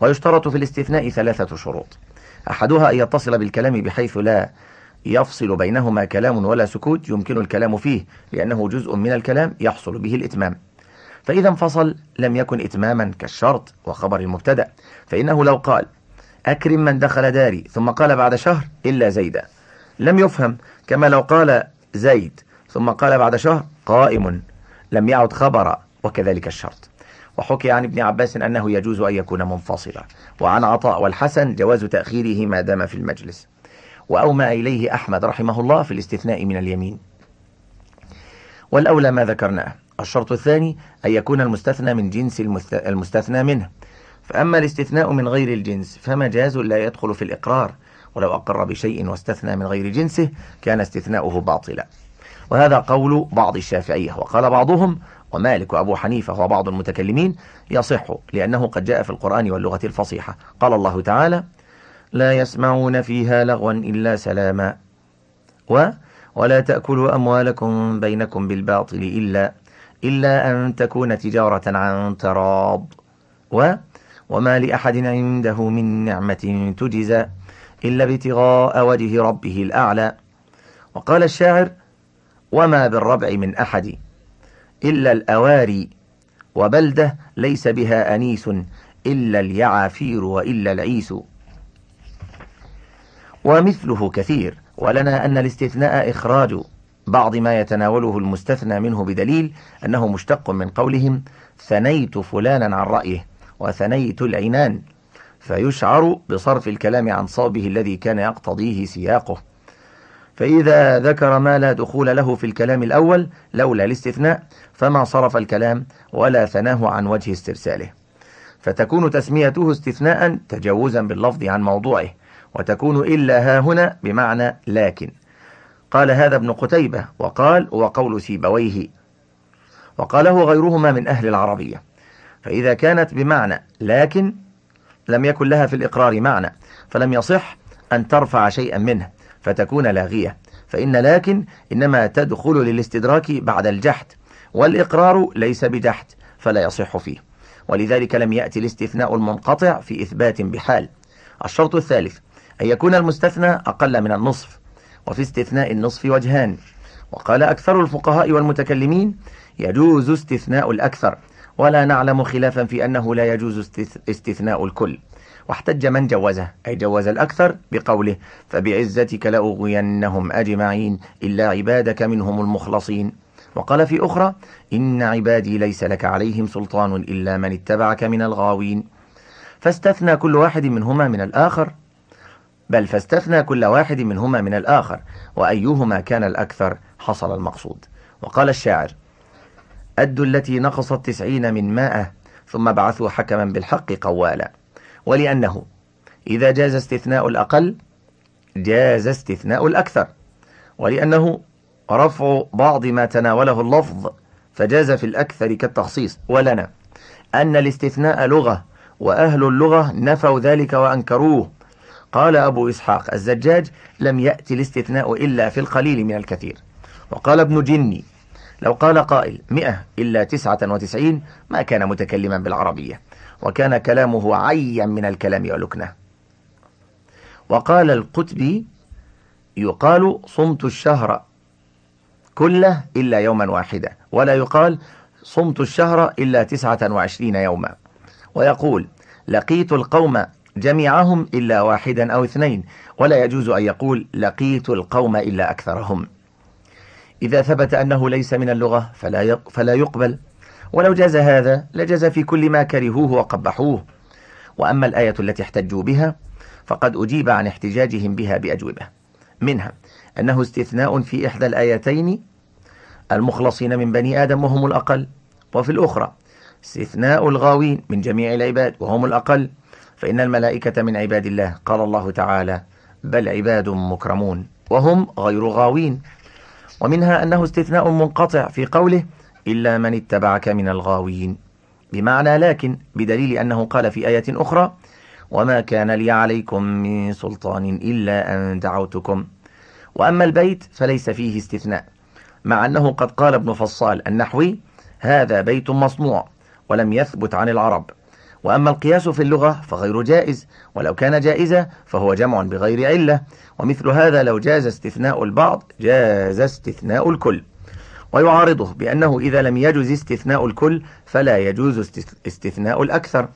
ويشترط في الاستثناء ثلاثة شروط. أحدها أن يتصل بالكلام بحيث لا يفصل بينهما كلام ولا سكوت يمكن الكلام فيه لأنه جزء من الكلام يحصل به الإتمام. فإذا انفصل لم يكن إتماما كالشرط وخبر المبتدأ. فإنه لو قال أكرم من دخل داري ثم قال بعد شهر إلا زيدا لم يفهم كما لو قال زيد ثم قال بعد شهر قائم لم يعد خبرا وكذلك الشرط. وحكي عن ابن عباس أنه يجوز أن يكون منفصلا. وعن عطاء والحسن جواز تأخيره ما دام في المجلس. وأومى إليه أحمد رحمه الله في الاستثناء من اليمين. والأولى ما ذكرناه. الشرط الثاني أن يكون المستثنى من جنس المستثنى منه. فأما الاستثناء من غير الجنس فمجاز لا يدخل في الإقرار. ولو أقر بشيء واستثنى من غير جنسه كان استثناؤه باطلا. وهذا قول بعض الشافعية. وقال بعضهم ومالك وأبو حنيفة وبعض المتكلمين يصح لأنه قد جاء في القرآن واللغة الفصيحة. قال الله تعالى لا يسمعون فيها لغوا إلا سلاما و ولا تأكلوا أموالكم بينكم بالباطل إلا إلا أن تكون تجارة عن تراض و وما لأحد عنده من نعمة تجزى إلا ابتغاء وجه ربه الأعلى. وقال الشاعر وما بالربع من أحد إلا الأواري وبلدة ليس بها أنيس إلا اليعافير وإلا العيس. ومثله كثير ولنا أن الاستثناء إخراج بعض ما يتناوله المستثنى منه بدليل أنه مشتق من قولهم ثنيت فلانا عن رأيه وثنيت العنان. فيشعر بصرف الكلام عن صوبه الذي كان يقتضيه سياقه. فإذا ذكر ما لا دخول له في الكلام الأول لولا الاستثناء فما صرف الكلام ولا ثناه عن وجه استرساله. فتكون تسميته استثناء تجوزا باللفظ عن موضوعه وتكون إلا ها هنا بمعنى لكن. قال هذا ابن قتيبة وقال وقول سيبويه وقاله غيرهما من أهل العربية. فإذا كانت بمعنى لكن لم يكن لها في الإقرار معنى فلم يصح أن ترفع شيئا منه. فتكون لاغية. فإن لكن إنما تدخل للاستدراك بعد الجحد والإقرار ليس بجحد فلا يصح فيه. ولذلك لم يأتي الاستثناء المنقطع في إثبات بحال. الشرط الثالث أن يكون المستثنى أقل من النصف وفي استثناء النصف وجهان. وقال أكثر الفقهاء والمتكلمين يجوز استثناء الأكثر ولا نعلم خلافا في أنه لا يجوز استثناء الكل. واحتج من جوزه أي جوز الأكثر بقوله فبعزتك لأغوينهم أجمعين إلا عبادك منهم المخلصين. وقال في أخرى إن عبادي ليس لك عليهم سلطان إلا من اتبعك من الغاوين. فاستثنى كل واحد منهما من الآخر. بل فاستثنى كل واحد منهما من الآخر وأيهما كان الأكثر؟ حصل المقصود. وقال الشاعر أدوا التي نقصت تسعين من مائة ثم بعثوا حكما بالحق قوالا. ولأنه إذا جاز استثناء الأقل جاز استثناء الأكثر. ولأنه رفع بعض ما تناوله اللفظ فجاز في الأكثر كالتخصيص. ولنا أن الاستثناء لغة وأهل اللغة نفوا ذلك وأنكروه. قال أبو إسحاق الزجاج لم يأتي الاستثناء إلا في القليل من الكثير. وقال ابن جني لو قال قائل مئة إلا تسعة وتسعين ما كان متكلما بالعربية. وكان كلامه عيا من الكلام ولكنه. وقال القتبي يقال صمت الشهر كله إلا يوما واحدا ولا يقال صمت الشهر إلا تسعة وعشرين يوما. ويقول لقيت القوم جميعهم إلا واحدا أو اثنين ولا يجوز أن يقول لقيت القوم إلا أكثرهم. إذا ثبت أنه ليس من اللغة فلا فلا يقبل. ولو جاز هذا لجاز في كل ما كرهوه وقبحوه. وأما الآية التي احتجوا بها فقد أجيب عن احتجاجهم بها بأجوبة. منها أنه استثناء في إحدى الآيتين المخلصين من بني آدم وهم الأقل. وفي الأخرى استثناء الغاوين من جميع العباد وهم الأقل. فإن الملائكة من عباد الله. قال الله تعالى بل عباد مكرمون وهم غير غاوين. ومنها أنه استثناء منقطع في قوله إلا من اتبعك من الغاوين. بمعنى لكن بدليل أنه قال في آية أخرى وما كان لي عليكم من سلطان إلا أن دعوتكم. وأما البيت فليس فيه استثناء مع أنه قد قال ابن فصال النحوي هذا بيت مصنوع ولم يثبت عن العرب. وأما القياس في اللغة فغير جائز ولو كان جائزا فهو جمع بغير علة. ومثل هذا لو جاز استثناء البعض جاز استثناء الكل. ويعارضه بأنه إذا لم يجوز استثناء الكل فلا يجوز استثناء الأكثر.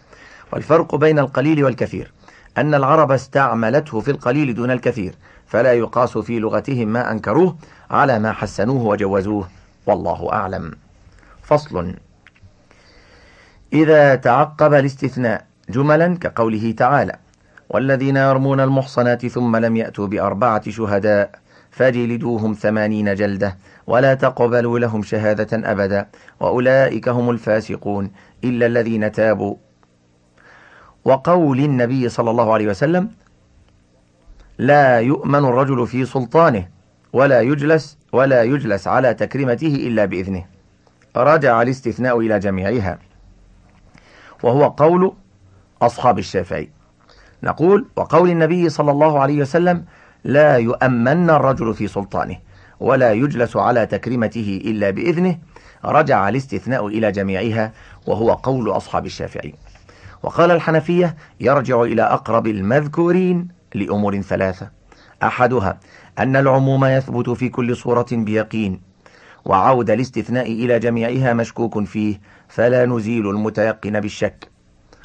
والفرق بين القليل والكثير أن العرب استعملته في القليل دون الكثير فلا يقاس في لغتهم ما أنكروه على ما حسنوه وجوزوه والله أعلم. فصل. إذا تعقب الاستثناء جملا كقوله تعالى والذين يرمون المحصنات ثم لم يأتوا بأربعة شهداء فجلدوهم ثمانين جلدة ولا تقبلوا لهم شهادة أبدا وأولئك هم الفاسقون إلا الذين تابوا. وقول النبي صلى الله عليه وسلم لا يؤمن الرجل في سلطانه ولا يجلس ولا يجلس على تكريمته إلا بإذنه. رجع الاستثناء إلى جميعها. وهو قول أصحاب الشافعي. نقول وقول النبي صلى الله عليه وسلم لا يؤمن الرجل في سلطانه ولا يجلس على تكريمته إلا بإذنه رجع الاستثناء إلى جميعها وهو قول أصحاب الشافعي. وقال الحنفية يرجع إلى أقرب المذكورين لأمور ثلاثة. أحدها أن العموم يثبت في كل صورة بيقين وعود الاستثناء إلى جميعها مشكوك فيه فلا نزيل المتيقن بالشك.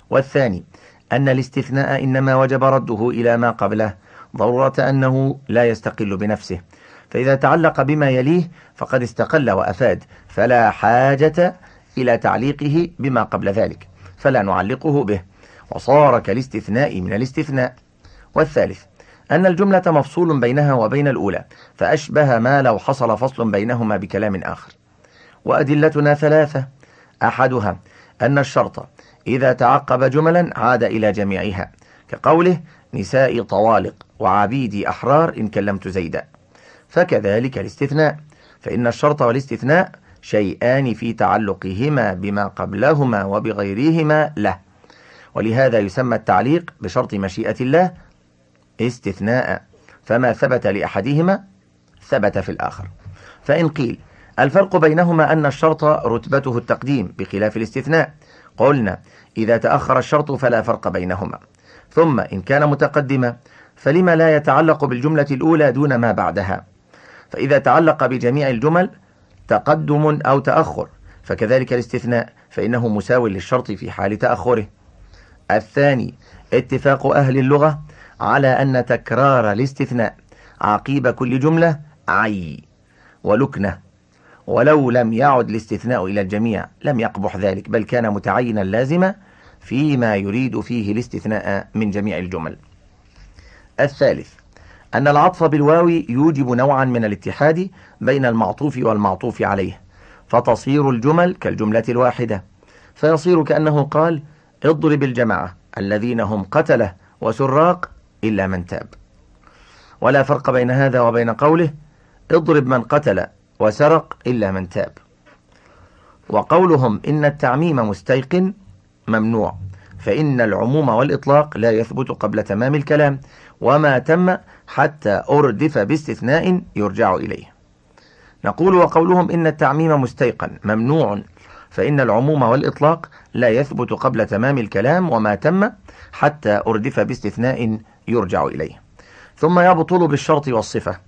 والثاني أن الاستثناء إنما وجب رده إلى ما قبله ضرورة أنه لا يستقل بنفسه. فإذا تعلق بما يليه فقد استقل وأفاد فلا حاجة إلى تعليقه بما قبل ذلك فلا نعلقه به. وصار كالاستثناء من الاستثناء. والثالث أن الجملة مفصول بينها وبين الأولى فأشبه ما لو حصل فصل بينهما بكلام آخر. وأدلتنا ثلاثة. أحدها أن الشرط إذا تعقب جملا عاد إلى جميعها كقوله نساء طوالق وعبيدي أحرار إن كلمت زيدا. فكذلك الاستثناء. فإن الشرط والاستثناء شيئان في تعلقهما بما قبلهما وبغيرهما له. ولهذا يسمى التعليق بشرط مشيئة الله استثناء. فما ثبت لأحدهما ثبت في الآخر. فإن قيل الفرق بينهما أن الشرط رتبته التقديم بخلاف الاستثناء. قلنا إذا تأخر الشرط فلا فرق بينهما. ثم إن كان متقدما فلما لا يتعلق بالجملة الأولى دون ما بعدها؟ فإذا تعلق بجميع الجمل تقدم أو تأخر فكذلك الاستثناء فإنه مساو للشرط في حال تأخره. الثاني اتفاق أهل اللغة على أن تكرار الاستثناء عقيب كل جملة عي ولكنة. ولو لم يعد الاستثناء إلى الجميع لم يقبح ذلك بل كان متعينا لازما فيما يريد فيه الاستثناء من جميع الجمل. الثالث أن العطف بالواو يوجب نوعا من الاتحاد بين المعطوف والمعطوف عليه فتصير الجمل كالجملة الواحدة فيصير كأنه قال اضرب الجماعة الذين هم قتلة وسراق إلا من تاب. ولا فرق بين هذا وبين قوله اضرب من قتل وسرق إلا من تاب. وقولهم إن التعميم مستيقن ممنوع. فإن العموم والإطلاق لا يثبت قبل تمام الكلام وما تم حتى أردف باستثناء يرجع إليه. نقول وقولهم إن التعميم مستيقن ممنوع. فإن العموم والإطلاق لا يثبت قبل تمام الكلام وما تم حتى أردف باستثناء يرجع إليه. ثم يبطل بالشرط والصفة.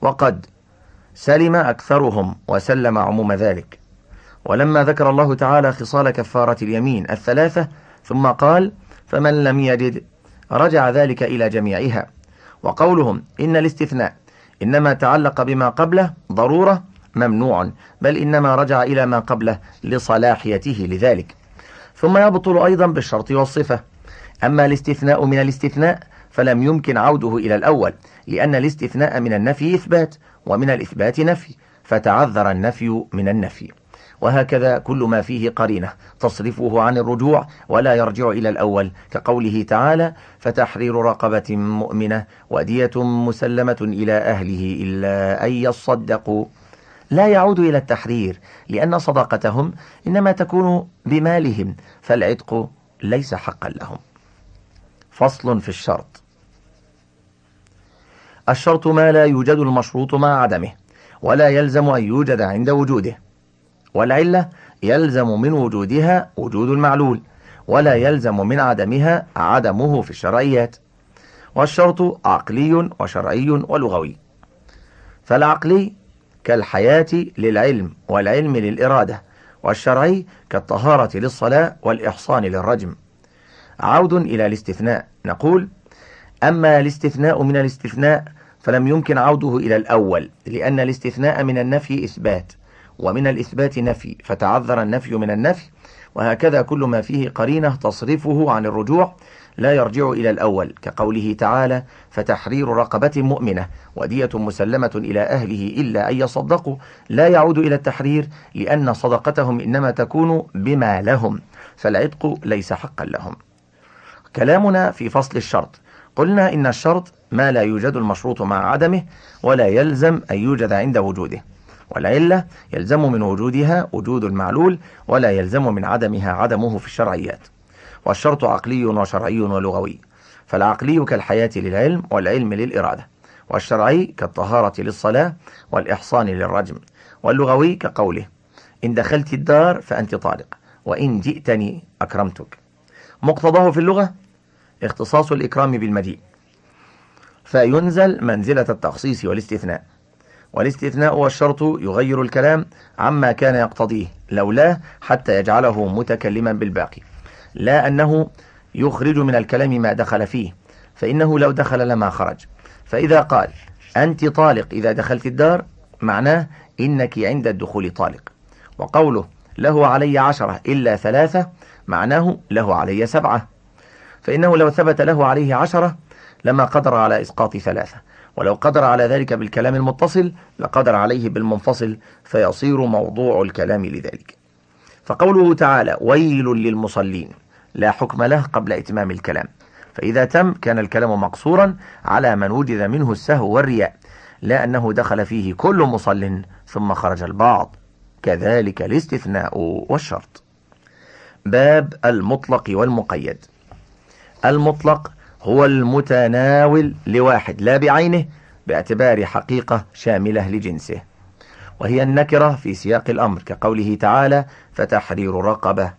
وقد سلم أكثرهم وسلم عموم ذلك. ولما ذكر الله تعالى خصال كفارة اليمين الثلاثة ثم قال فمن لم يجد رجع ذلك إلى جميعها. وقولهم إن الاستثناء إنما تعلق بما قبله ضرورة ممنوع بل إنما رجع إلى ما قبله لصلاحيته لذلك. ثم يبطل أيضا بالشرط والصفة أما الاستثناء من الاستثناء فلم يمكن عوده إلى الأول لأن الاستثناء من النفي إثبات ومن الإثبات نفي فتعذر النفي من النفي. وهكذا كل ما فيه قرينة. تصرفه عن الرجوع ولا يرجع إلى الأول. كقوله تعالى فتحرير رقبة مؤمنة ودية مسلمة إلى أهله إلا أن يصدقوا لا يعود إلى التحرير لأن صداقتهم إنما تكون بمالهم فالعتق ليس حقا لهم. فصل في الشرط. الشرط ما لا يوجد المشروط مع عدمه ولا يلزم أن يوجد عند وجوده. والعلة يلزم من وجودها وجود المعلول ولا يلزم من عدمها عدمه في الشرعيات. والشرط عقلي وشرعي ولغوي. فالعقلي كالحياة للعلم والعلم للإرادة والشرعي كالطهارة للصلاة والإحصان للرجم. عود إلى الاستثناء. نقول أما الاستثناء من الاستثناء فلم يمكن عوده إلى الأول لأن الاستثناء من النفي إثبات. ومن الإثبات نفي فتعذر النفي من النفي وهكذا كل ما فيه قرينة تصرفه عن الرجوع لا يرجع إلى الأول. كقوله تعالى فتحرير رقبة مؤمنة ودية مسلمة إلى أهله إلا أن يصدقوا لا يعود إلى التحرير لأن صدقتهم إنما تكون بما لهم فالعتق ليس حقا لهم. كلامنا في فصل الشرط قلنا إن الشرط ما لا يوجد المشروط مع عدمه ولا يلزم أن يوجد عند وجوده. والعلة يلزم من وجودها وجود المعلول ولا يلزم من عدمها عدمه في الشرعيات. والشرط عقلي وشرعي ولغوي. فالعقلي كالحياة للعلم والعلم للإرادة. والشرعي كالطهارة للصلاة والإحصان للرجم. واللغوي كقوله إن دخلت الدار فأنت طالق وإن جئتني أكرمتك. مقتضاه في اللغة اختصاص الإكرام بالمجيء. فينزل منزلة التخصيص والاستثناء. والاستثناء والشرط يغير الكلام عما كان يقتضيه لولاه حتى يجعله متكلما بالباقي. لا أنه يخرج من الكلام ما دخل فيه فإنه لو دخل لما خرج. فإذا قال أنت طالق إذا دخلت الدار معناه إنك عند الدخول طالق. وقوله له علي عشرة إلا ثلاثة معناه له علي سبعة. فإنه لو ثبت له عليه عشرة لما قدر على إسقاط ثلاثة. ولو قدر على ذلك بالكلام المتصل لقدر عليه بالمنفصل فيصير موضوع الكلام لذلك. فقوله تعالى ويل للمصلين لا حكم له قبل إتمام الكلام. فإذا تم كان الكلام مقصورا على من وجد منه السهو والرياء لا أنه دخل فيه كل مصل ثم خرج البعض. كذلك الاستثناء والشرط. باب المطلق والمقيد. المطلق هو المتناول لواحد لا بعينه باعتبار حقيقة شاملة لجنسه. وهي النكرة في سياق الأمر كقوله تعالى فتحرير رقبة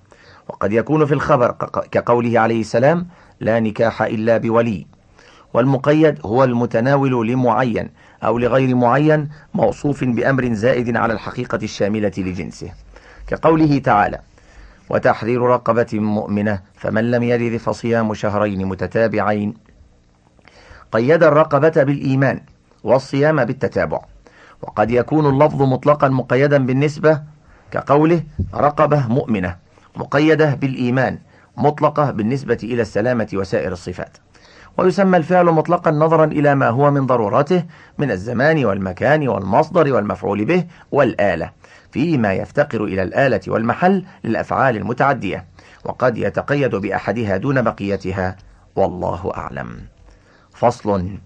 وقد يكون في الخبر كقوله عليه السلام لا نكاح إلا بولي والمقيد هو المتناول لمعين أو لغير معين موصوف بأمر زائد على الحقيقة الشاملة لجنسه كقوله تعالى وتحرير رقبة مؤمنة فمن لم يرد فصيام شهرين متتابعين. قيد الرقبة بالإيمان والصيام بالتتابع. وقد يكون اللفظ مطلقا مقيدا بالنسبة كقوله رقبة مؤمنة مقيدة بالإيمان مطلقة بالنسبة إلى السلامة وسائر الصفات. ويسمى الفعل مطلقا نظرا إلى ما هو من ضروراته من الزمان والمكان والمصدر والمفعول به والآلة. فيما يفتقر إلى الآلة والمحل للأفعال المتعدية وقد يتقيد بأحدها دون بقيتها والله أعلم. فصل.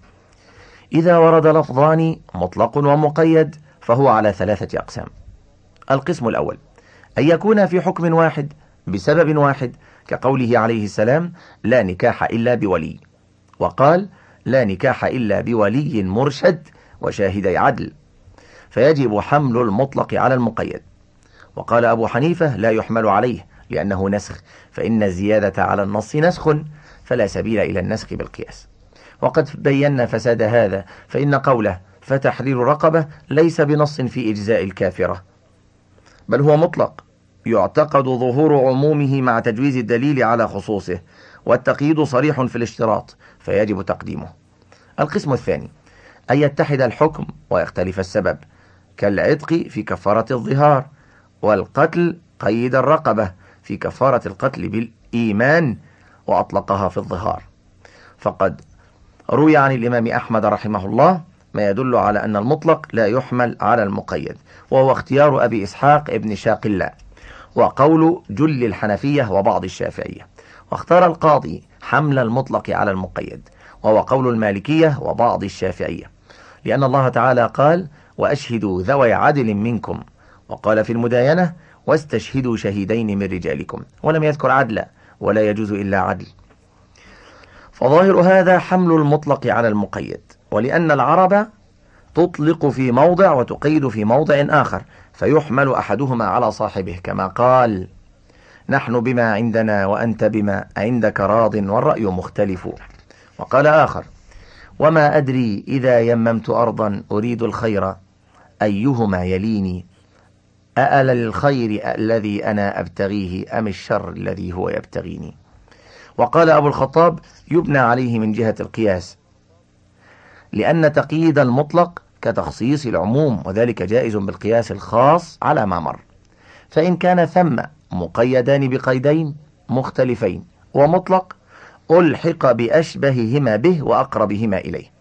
إذا ورد لفظان مطلق ومقيد فهو على ثلاثة أقسام. القسم الأول أن يكون في حكم واحد بسبب واحد كقوله عليه السلام لا نكاح إلا بولي وقال لا نكاح إلا بولي مرشد وشاهدي عدل فيجب حمل المطلق على المقيد. وقال أبو حنيفة لا يحمل عليه لأنه نسخ فإن الزيادة على النص نسخ فلا سبيل إلى النسخ بالقياس. وقد بينا فساد هذا فإن قوله فتحرير رقبة ليس بنص في إجزاء الكافرة بل هو مطلق. يعتقد ظهور عمومه مع تجويز الدليل على خصوصه والتقييد صريح في الاشتراط فيجب تقديمه. القسم الثاني أن يتحد الحكم ويختلف السبب. كالعتق في كفارة الظهار والقتل قيد الرقبة في كفارة القتل بالإيمان وأطلقها في الظهار. فقد روي عن الإمام أحمد رحمه الله ما يدل على أن المطلق لا يحمل على المقيد وهو اختيار أبي إسحاق ابن شاقلة وقول جل الحنفية وبعض الشافعية. واختار القاضي حمل المطلق على المقيد وهو قول المالكية وبعض الشافعية لأن الله تعالى قال وأشهدوا ذوي عدل منكم. وقال في المداينة واستشهدوا شهيدين من رجالكم. ولم يذكر عدلا ولا يجوز إلا عدل. فظاهر هذا حمل المطلق على المقيد. ولأن العرب تطلق في موضع وتقيد في موضع آخر فيحمل أحدهما على صاحبه كما قال نحن بما عندنا وأنت بما عندك راض والرأي مختلف وقال آخر وما أدري إذا يممت أرضا أريد الخير أيهما يليني؟ أأل الخير الذي أنا أبتغيه أم الشر الذي هو يبتغيني؟ وقال أبو الخطاب يبنى عليه من جهة القياس لأن تقييد المطلق كتخصيص العموم وذلك جائز بالقياس الخاص على ما مر. فإن كان ثم مقيدان بقيدين مختلفين ومطلق ألحق بأشبههما به وأقربهما إليه.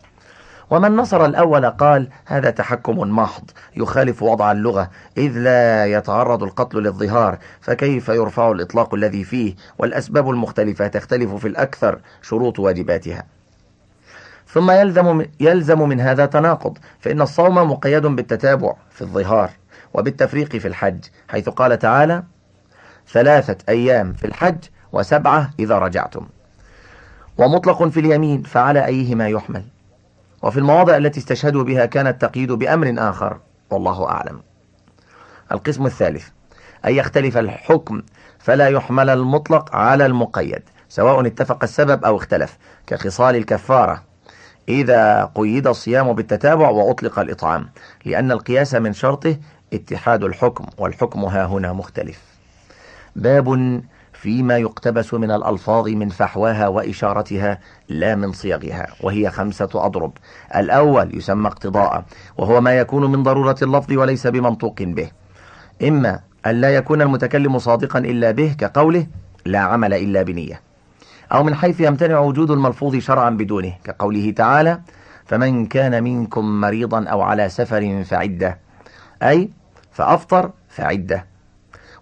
ومن نصر الأول قال هذا تحكم محض يخالف وضع اللغة إذ لا يتعرض القتل للظهار فكيف يرفع الإطلاق الذي فيه والأسباب المختلفة تختلف في الأكثر شروط واجباتها. ثم يلزم, يلزم من هذا تناقض فإن الصوم مقيد بالتتابع في الظهار وبالتفريق في الحج حيث قال تعالى ثلاثة أيام في الحج وسبعة إذا رجعتم. ومطلق في اليمين فعلى أيهما يحمل. وفي المواضع التي استشهدوا بها كان التقييد بأمر آخر والله أعلم. القسم الثالث أن يختلف الحكم فلا يحمل المطلق على المقيد سواء اتفق السبب أو اختلف كخصال الكفارة. إذا قيد الصيام بالتتابع وأطلق الإطعام لأن القياس من شرطه اتحاد الحكم والحكم ها هنا مختلف. باب فيما يقتبس من الألفاظ من فحواها وإشارتها لا من صيغها وهي خمسة أضرب. الأول يسمى اقتضاء وهو ما يكون من ضرورة اللفظ وليس بمنطوق به. إما أن لا يكون المتكلم صادقا إلا به كقوله لا عمل إلا بنية. أو من حيث يمتنع وجود الملفوظ شرعا بدونه كقوله تعالى فمن كان منكم مريضا أو على سفر فعدة أي فأفطر فعدة.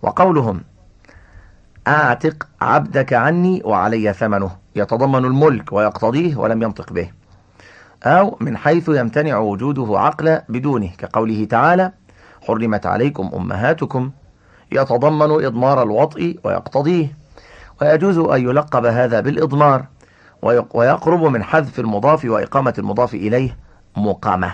وقولهم أعتق عبدك عني وعلي ثمنه. يتضمن الملك ويقتضيه ولم ينطق به. أو من حيث يمتنع وجوده عقل بدونه. كقوله تعالى حرمت عليكم أمهاتكم. يتضمن إضمار الوطء ويقتضيه. ويجوز أن يلقب هذا بالإضمار. ويقرب من حذف المضاف وإقامة المضاف إليه مقامة.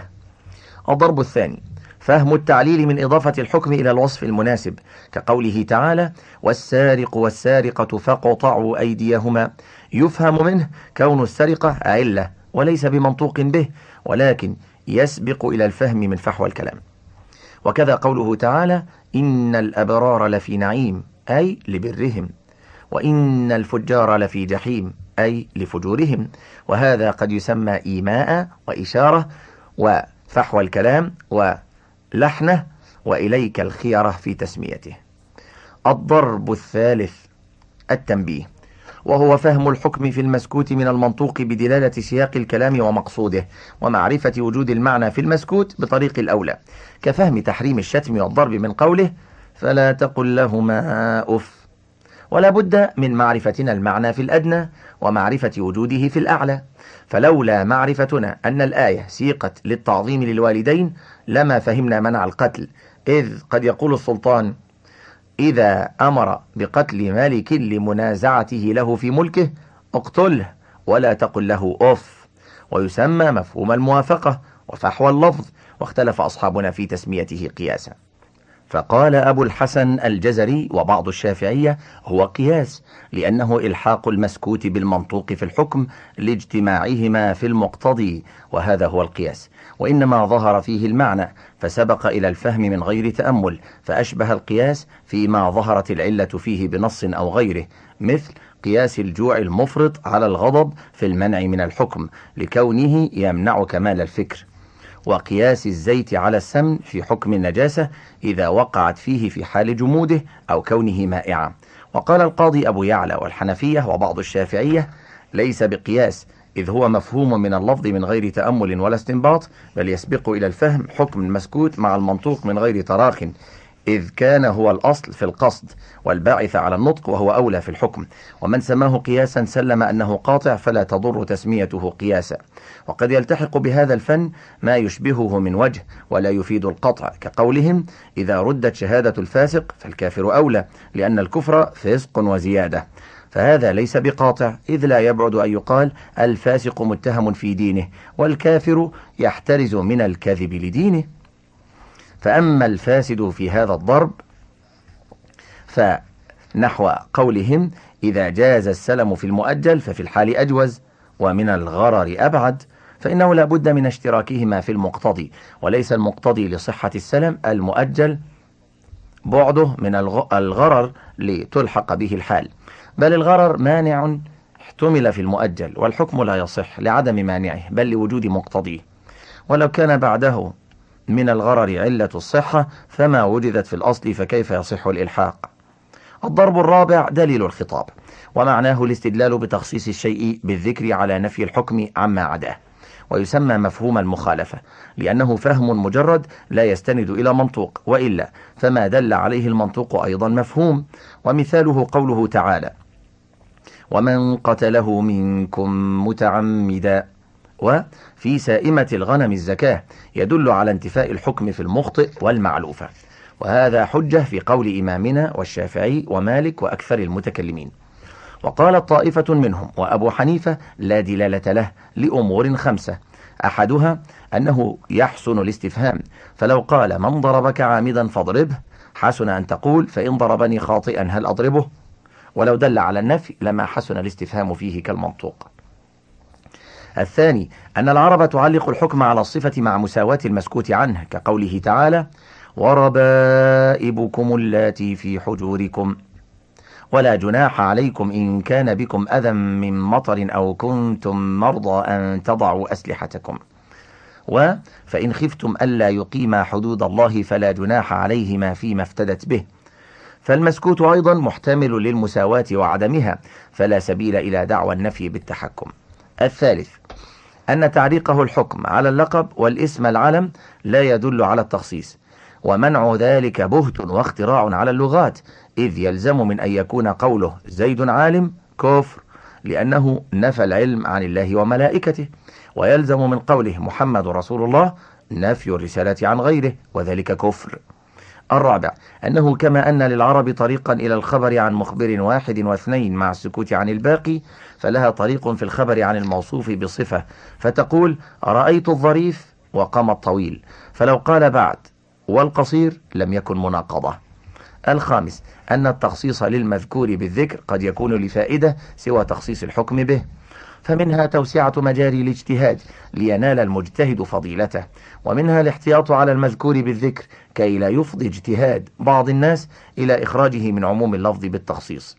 الضرب الثاني فهم التعليل من إضافة الحكم إلى الوصف المناسب كقوله تعالى والسارق والسارقة فقطعوا أيديهما يفهم منه كون السرقة علة وليس بمنطوق به ولكن يسبق إلى الفهم من فحوى الكلام. وكذا قوله تعالى إن الأبرار لفي نعيم أي لبرهم وإن الفجار لفي جحيم أي لفجورهم وهذا قد يسمى إيماء وإشارة وفحوى الكلام ولحنه وإليك الخيرة في تسميته. الضرب الثالث التنبيه وهو فهم الحكم في المسكوت من المنطوق بدلالة سياق الكلام ومقصوده ومعرفة وجود المعنى في المسكوت بطريق الأولى. كفهم تحريم الشتم والضرب من قوله فلا تقل لهما أف. ولا بد من معرفتنا المعنى في الأدنى ومعرفة وجوده في الأعلى. فلولا معرفتنا أن الآية سيقت للتعظيم للوالدين لما فهمنا منع القتل إذ قد يقول السلطان إذا أمر بقتل مالك لمنازعته له في ملكه اقتله ولا تقل له أف ويسمى مفهوم الموافقة وفحوى اللفظ واختلف أصحابنا في تسميته قياسا. فقال أبو الحسن الجزري وبعض الشافعية هو قياس لأنه إلحاق المسكوت بالمنطوق في الحكم لاجتماعهما في المقتضي وهذا هو القياس. وإنما ظهر فيه المعنى فسبق إلى الفهم من غير تأمل فأشبه القياس فيما ظهرت العلة فيه بنص أو غيره مثل قياس الجوع المفرط على الغضب في المنع من الحكم لكونه يمنع كمال الفكر. وقياس الزيت على السمن في حكم النجاسة إذا وقعت فيه في حال جموده أو كونه مائعا. وقال القاضي أبو يعلى والحنفية وبعض الشافعية ليس بقياس إذ هو مفهوم من اللفظ من غير تأمل ولا استنباط بل يسبق إلى الفهم حكم المسكوت مع المنطوق من غير تراخ. إذ كان هو الأصل في القصد والباعث على النطق وهو أولى في الحكم. ومن سماه قياسا سلم أنه قاطع فلا تضر تسميته قياسا. وقد يلتحق بهذا الفن ما يشبهه من وجه ولا يفيد القطع. كقولهم إذا ردت شهادة الفاسق فالكافر أولى لأن الكفر فسق وزيادة. فهذا ليس بقاطع إذ لا يبعد أن يقال الفاسق متهم في دينه والكافر يحترز من الكذب لدينه. فأما الفاسد في هذا الضرب فنحو قولهم إذا جاز السلم في المؤجل ففي الحال أجوز ومن الغرر أبعد فإنه لا بد من اشتراكهما في المقتضي وليس المقتضي لصحة السلم المؤجل بعده من الغرر لتلحق به الحال. بل الغرر مانع احتمل في المؤجل والحكم لا يصح لعدم مانعه بل لوجود مقتضيه. ولو كان بعده من الغرر علة الصحة فما وجدت في الأصل فكيف يصح الإلحاق؟ الضرب الرابع دليل الخطاب ومعناه الاستدلال بتخصيص الشيء بالذكر على نفي الحكم عما عداه. ويسمى مفهوم المخالفة لأنه فهم مجرد لا يستند إلى منطوق وإلا فما دل عليه المنطوق أيضا مفهوم. ومثاله قوله تعالى ومن قتله منكم متعمدا. وفي سائمة الغنم الزكاة يدل على انتفاء الحكم في المخطئ والمعلوفة. وهذا حجة في قول إمامنا والشافعي ومالك وأكثر المتكلمين. وقالت طائفة منهم وأبو حنيفة لا دلالة له لأمور خمسة. أحدها أنه يحسن الاستفهام فلو قال من ضربك عامدا فاضربه. حسن أن تقول فإن ضربني خاطئا هل أضربه؟ ولو دل على النفي لما حسن الاستفهام فيه كالمنطوق. الثاني أن العرب تعلق الحكم على الصفة مع مساواة المسكوت عنه كقوله تعالى وربائبكم اللاتي في حجوركم. ولا جناح عليكم إن كان بكم أذى من مطر أو كنتم مرضى أن تضعوا أسلحتكم. وفإن خفتم ألا يقيما حدود الله فلا جناح عليهما فيما افتدت به. فالمسكوت أيضا محتمل للمساواة وعدمها فلا سبيل إلى دعوى النفي بالتحكم. الثالث أن تعليقه الحكم على اللقب والاسم العلم لا يدل على التخصيص ومنع ذلك بهت واختراع على اللغات إذ يلزم من أن يكون قوله زيد عالم كفر لأنه نفى العلم عن الله وملائكته ويلزم من قوله محمد رسول الله نفي الرسالة عن غيره وذلك كفر. الرابع أنه كما أن للعرب طريقا إلى الخبر عن مخبر واحد واثنين مع السكوت عن الباقي فلها طريق في الخبر عن الموصوف بصفة فتقول رأيت الظريف وقام الطويل فلو قال بعد والقصير لم يكن مناقضة. الخامس أن التخصيص للمذكور بالذكر قد يكون لفائدة سوى تخصيص الحكم به. فمنها توسعة مجاري الاجتهاد لينال المجتهد فضيلته ومنها الاحتياط على المذكور بالذكر كي لا يفضي اجتهاد بعض الناس إلى إخراجه من عموم اللفظ بالتخصيص.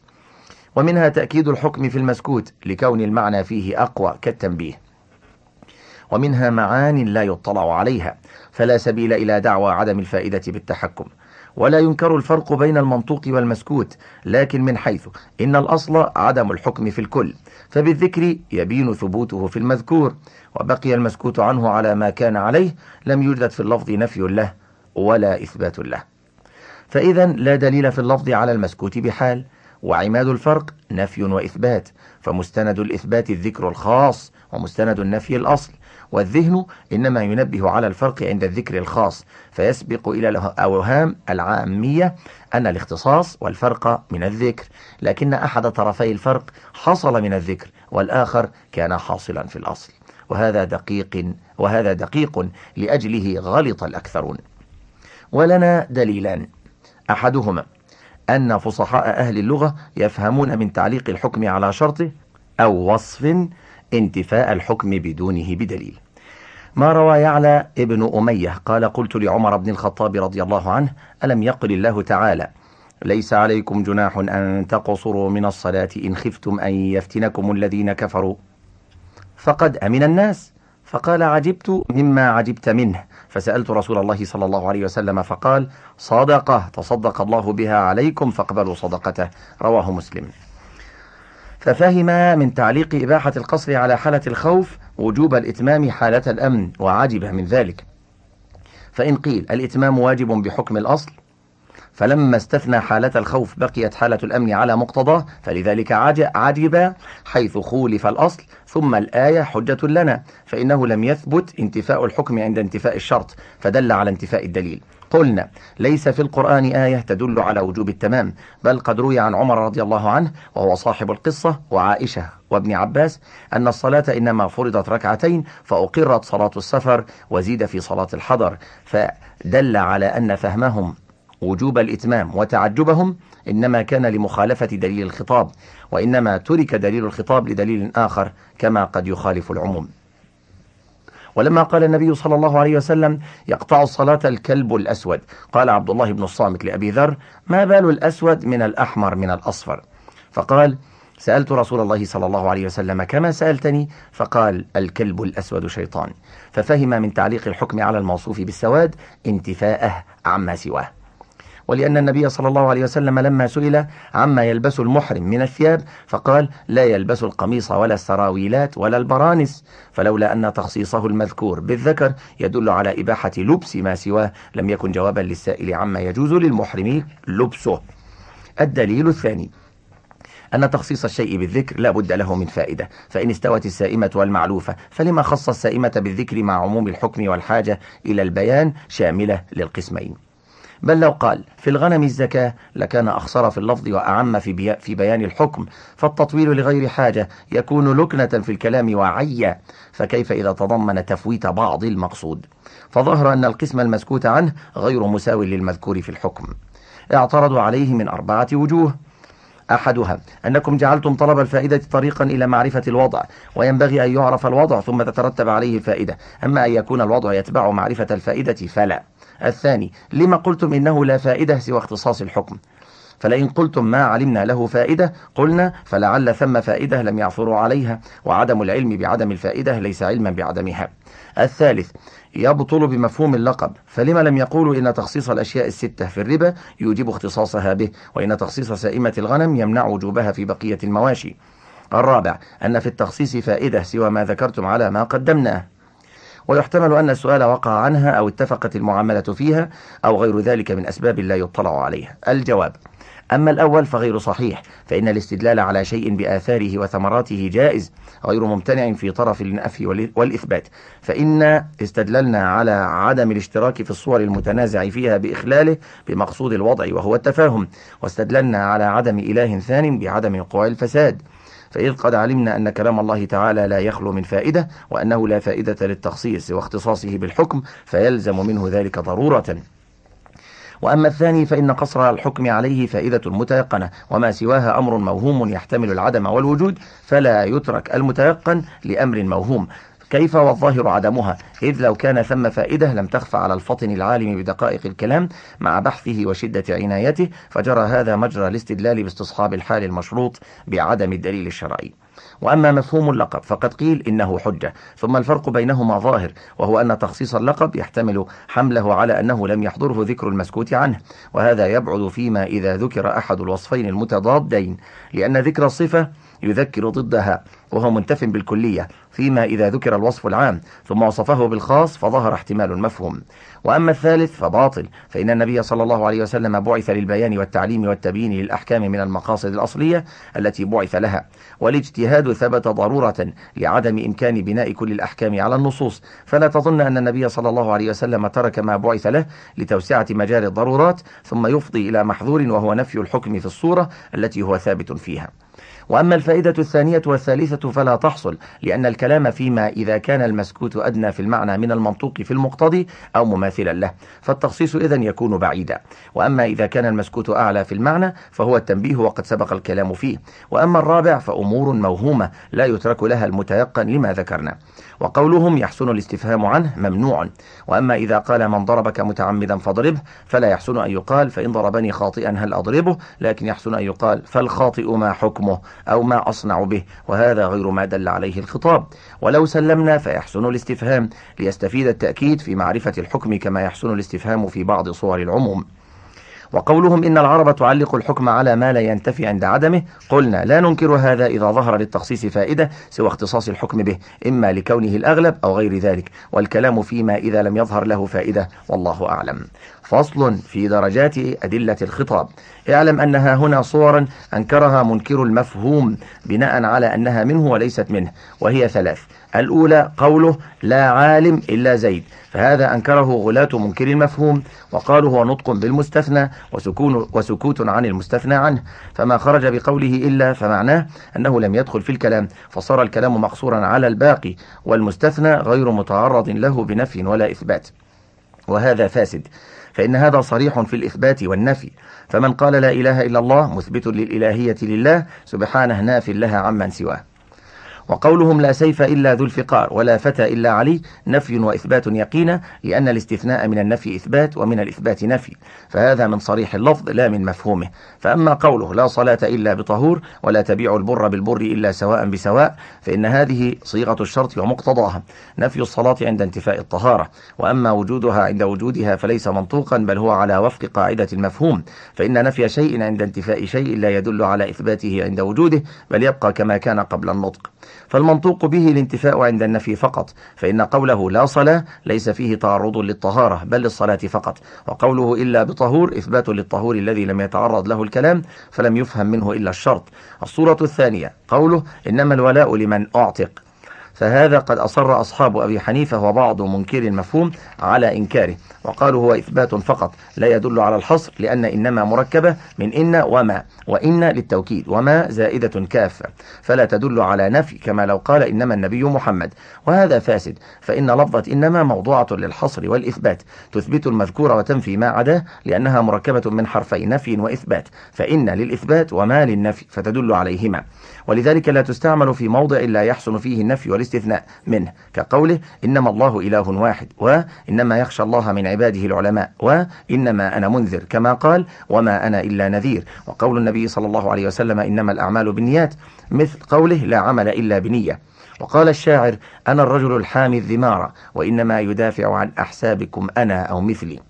ومنها تأكيد الحكم في المسكوت لكون المعنى فيه أقوى كالتنبيه. ومنها معان لا يطلع عليها فلا سبيل إلى دعوى عدم الفائدة بالتحكم. ولا ينكر الفرق بين المنطوق والمسكوت لكن من حيث إن الأصل عدم الحكم في الكل فبالذكر يبين ثبوته في المذكور وبقي المسكوت عنه على ما كان عليه لم يوجد في اللفظ نفي له ولا إثبات له. فإذا لا دليل في اللفظ على المسكوت بحال وعماد الفرق نفي وإثبات فمستند الإثبات الذكر الخاص ومستند النفي الأصل. والذهن إنما ينبه على الفرق عند الذكر الخاص فيسبق إلى الأوهام العامية أن الاختصاص والفرق من الذكر لكن أحد طرفي الفرق حصل من الذكر والآخر كان حاصلا في الأصل. وهذا دقيق وهذا دقيق لأجله غلط الأكثرون. ولنا دليلان. أحدهما أن فصحاء أهل اللغة يفهمون من تعليق الحكم على شرطه أو وصف انتفاء الحكم بدونه بدليل. ما روى يعلى ابن أمية؟ قال قلت لعمر بن الخطاب رضي الله عنه ألم يقل الله تعالى ليس عليكم جناح أن تقصروا من الصلاة إن خفتم أن يفتنكم الذين كفروا؟ فقد أمن الناس. فقال عجبت مما عجبت منه. فسألت رسول الله صلى الله عليه وسلم فقال صدقة تصدق الله بها عليكم فاقبلوا صدقته. رواه مسلم. ففهم من تعليق إباحة القصر على حالة الخوف وجوب الإتمام حالة الأمن وعجب من ذلك. فإن قيل الإتمام واجب بحكم الأصل فلما استثنى حالة الخوف بقيت حالة الأمن على مقتضاه فلذلك عجب حيث خولف الأصل ثم الآية حجة لنا فإنه لم يثبت انتفاء الحكم عند انتفاء الشرط فدل على انتفاء الدليل. قلنا ليس في القرآن آية تدل على وجوب التمام بل قد روي عن عمر رضي الله عنه وهو صاحب القصة وعائشة وابن عباس أن الصلاة إنما فرضت ركعتين فأقرت صلاة السفر وزيد في صلاة الحضر فدل على أن فهمهم وجوب الإتمام وتعجبهم إنما كان لمخالفة دليل الخطاب وإنما ترك دليل الخطاب لدليل آخر كما قد يخالف العموم. ولما قال النبي صلى الله عليه وسلم يقطع الصلاة الكلب الأسود قال عبد الله بن الصامت لأبي ذر ما بال الأسود من الأحمر من الأصفر؟ فقال سألت رسول الله صلى الله عليه وسلم كما سألتني؟ فقال الكلب الأسود شيطان. ففهم من تعليق الحكم على الموصوف بالسواد انتفاءه عما سواه. ولأن النبي صلى الله عليه وسلم لما سئل عما يلبس المحرم من الثياب فقال لا يلبس القميص ولا السراويلات ولا البرانس. فلولا أن تخصيصه المذكور بالذكر يدل على إباحة لبس ما سواه. لم يكن جوابا للسائل عما يجوز للمحرم لبسه. الدليل الثاني أن تخصيص الشيء بالذكر لا بد له من فائدة. فإن استوت السائمة والمعلوفة فلما خص السائمة بالذكر مع عموم الحكم والحاجة إلى البيان شاملة للقسمين. بل لو قال في الغنم الزكاة لكان أخصر في اللفظ وأعم في, في بيان الحكم فالتطويل لغير حاجة يكون لكنة في الكلام وعيا فكيف إذا تضمن تفويت بعض المقصود؟ فظهر أن القسم المسكوت عنه غير مساو للمذكور في الحكم. اعترضوا عليه من أربعة وجوه. أحدها أنكم جعلتم طلب الفائدة طريقا إلى معرفة الوضع وينبغي أن يعرف الوضع ثم تترتب عليه الفائدة أما أن يكون الوضع يتبع معرفة الفائدة فلا. الثاني لما قلتم إنه لا فائدة سوى اختصاص الحكم. فلئن قلتم ما علمنا له فائدة قلنا فلعل ثم فائدة لم يعثروا عليها وعدم العلم بعدم الفائدة ليس علما بعدمها. الثالث يبطل بمفهوم اللقب فلما لم يقولوا إن تخصيص الأشياء الستة في الربا يوجب اختصاصها به وإن تخصيص سائمة الغنم يمنع وجوبها في بقية المواشي. الرابع أن في التخصيص فائدة سوى ما ذكرتم على ما قدمناه. ويحتمل أن السؤال وقع عنها أو اتفقت المعاملة فيها أو غير ذلك من أسباب لا يطلع عليها. الجواب أما الأول فغير صحيح فإن الاستدلال على شيء بآثاره وثمراته جائز غير ممتنع في طرف النفي والإثبات. فإن استدللنا على عدم الاشتراك في الصور المتنازع فيها بإخلاله بمقصود الوضع وهو التفاهم واستدللنا على عدم إله ثان بعدم وقوع الفساد. فإذ قد علمنا أن كلام الله تعالى لا يخلو من فائدة وأنه لا فائدة للتخصيص واختصاصه بالحكم فيلزم منه ذلك ضرورة. وأما الثاني فإن قصر الحكم عليه فائدة متيقنة وما سواها أمر موهوم يحتمل العدم والوجود فلا يترك المتيقن لأمر موهوم. كيف والظاهر عدمها؟ إذ لو كان ثم فائدة لم تخفى على الفطن العالم بدقائق الكلام مع بحثه وشدة عنايته فجرى هذا مجرى الاستدلال باستصحاب الحال المشروط بعدم الدليل الشرعي. وأما مفهوم اللقب فقد قيل إنه حجة. ثم الفرق بينهما ظاهر وهو أن تخصيص اللقب يحتمل حمله على أنه لم يحضره ذكر المسكوت عنه. وهذا يبعد فيما إذا ذكر أحد الوصفين المتضادين لأن ذكر الصفة يذكر ضدها وهو منتف بالكلية. فيما إذا ذكر الوصف العام ثم وصفه بالخاص فظهر احتمال المفهوم. وأما الثالث فباطل فإن النبي صلى الله عليه وسلم بعث للبيان والتعليم والتبيين للأحكام من المقاصد الأصلية التي بعث لها. والاجتهاد ثبت ضرورة لعدم إمكان بناء كل الأحكام على النصوص. فلا تظن أن النبي صلى الله عليه وسلم ترك ما بعث له لتوسعة مجال الضرورات ثم يفضي إلى محظور وهو نفي الحكم في الصورة التي هو ثابت فيها. وأما الفائدة الثانية والثالثة فلا تحصل لأن الكلام فيما إذا كان المسكوت أدنى في المعنى من المنطوق في المقتضي أو مماثلا له فالتخصيص إذا يكون بعيدا. وأما إذا كان المسكوت أعلى في المعنى فهو التنبيه وقد سبق الكلام فيه. وأما الرابع فأمور موهومة لا يترك لها المتيقن لما ذكرنا. وقولهم يحسن الاستفهام عنه ممنوع. وأما إذا قال من ضربك متعمدا فاضربه فلا يحسن أن يقال فإن ضربني خاطئا هل أضربه؟ لكن يحسن أن يقال فالخاطئ ما حكمه أو ما أصنع به وهذا غير ما دل عليه الخطاب. ولو سلمنا فيحسن الاستفهام ليستفيد التأكيد في معرفة الحكم كما يحسن الاستفهام في بعض صور العموم. وقولهم إن العرب تعلق الحكم على ما لا ينتفي عند عدمه. قلنا لا ننكر هذا إذا ظهر للتخصيص فائدة سوى اختصاص الحكم به إما لكونه الأغلب أو غير ذلك والكلام فيما إذا لم يظهر له فائدة والله أعلم. فصل في درجات أدلة الخطاب. اعلم أنها هنا صورا أنكرها منكر المفهوم بناء على أنها منه وليست منه وهي ثلاث الأولى قوله لا عالم إلا زيد فهذا أنكره غلاة منكر المفهوم وقالوا هو نطق بالمستثنى وسكون وسكوت عن المستثنى عنه فما خرج بقوله إلا فمعناه أنه لم يدخل في الكلام فصار الكلام مقصورا على الباقي والمستثنى غير متعرض له بنفي ولا إثبات. وهذا فاسد فإن هذا صريح في الإثبات والنفي. فمن قال لا إله إلا الله مثبت للإلهية لله سبحانه ناف لها عمن سواه. وقولهم لا سيف إلا ذو الفقار ولا فتى إلا علي نفي وإثبات يقينا لأن الاستثناء من النفي إثبات ومن الإثبات نفي. فهذا من صريح اللفظ لا من مفهومه. فأما قوله لا صلاة إلا بطهور ولا تبيع البر بالبر إلا سواء بسواء فإن هذه صيغة الشرط ومقتضاها. نفي الصلاة عند انتفاء الطهارة. وأما وجودها عند وجودها فليس منطوقا بل هو على وفق قاعدة المفهوم. فإن نفي شيء عند انتفاء شيء لا يدل على إثباته عند وجوده بل يبقى كما كان قبل النطق. فالمنطوق به الانتفاء عند النفي فقط فإن قوله لا صلاة ليس فيه تعرض للطهارة بل للصلاة فقط. وقوله إلا بطهور إثبات للطهور الذي لم يتعرض له الكلام فلم يفهم منه إلا الشرط. الصورة الثانية قوله إنما الولاء لمن أعتق. فهذا قد أصر أصحاب أبي حنيفة وبعض منكر المفهوم على إنكاره. وقالوا هو إثبات فقط لا يدل على الحصر لأن إنما مركبة من إن وما وإن للتوكيد وما زائدة كافة فلا تدل على نفي كما لو قال إنما النبي محمد. وهذا فاسد فإن لفظة إنما موضوعة للحصر والإثبات. تثبت المذكور وتنفي ما عداه لأنها مركبة من حرفي نفي وإثبات. فإن للإثبات وما للنفي فتدل عليهما. ولذلك لا تستعمل في موضع لا يحسن فيه النفي والاستثناء منه كقوله إنما الله إله واحد وإنما يخشى الله من عباده العلماء وإنما أنا منذر كما قال وما أنا إلا نذير. وقول النبي صلى الله عليه وسلم إنما الأعمال بالنيات مثل قوله لا عمل إلا بنية. وقال الشاعر أنا الرجل الحامي الذمار وإنما يدافع عن أحسابكم أنا أو مثلي.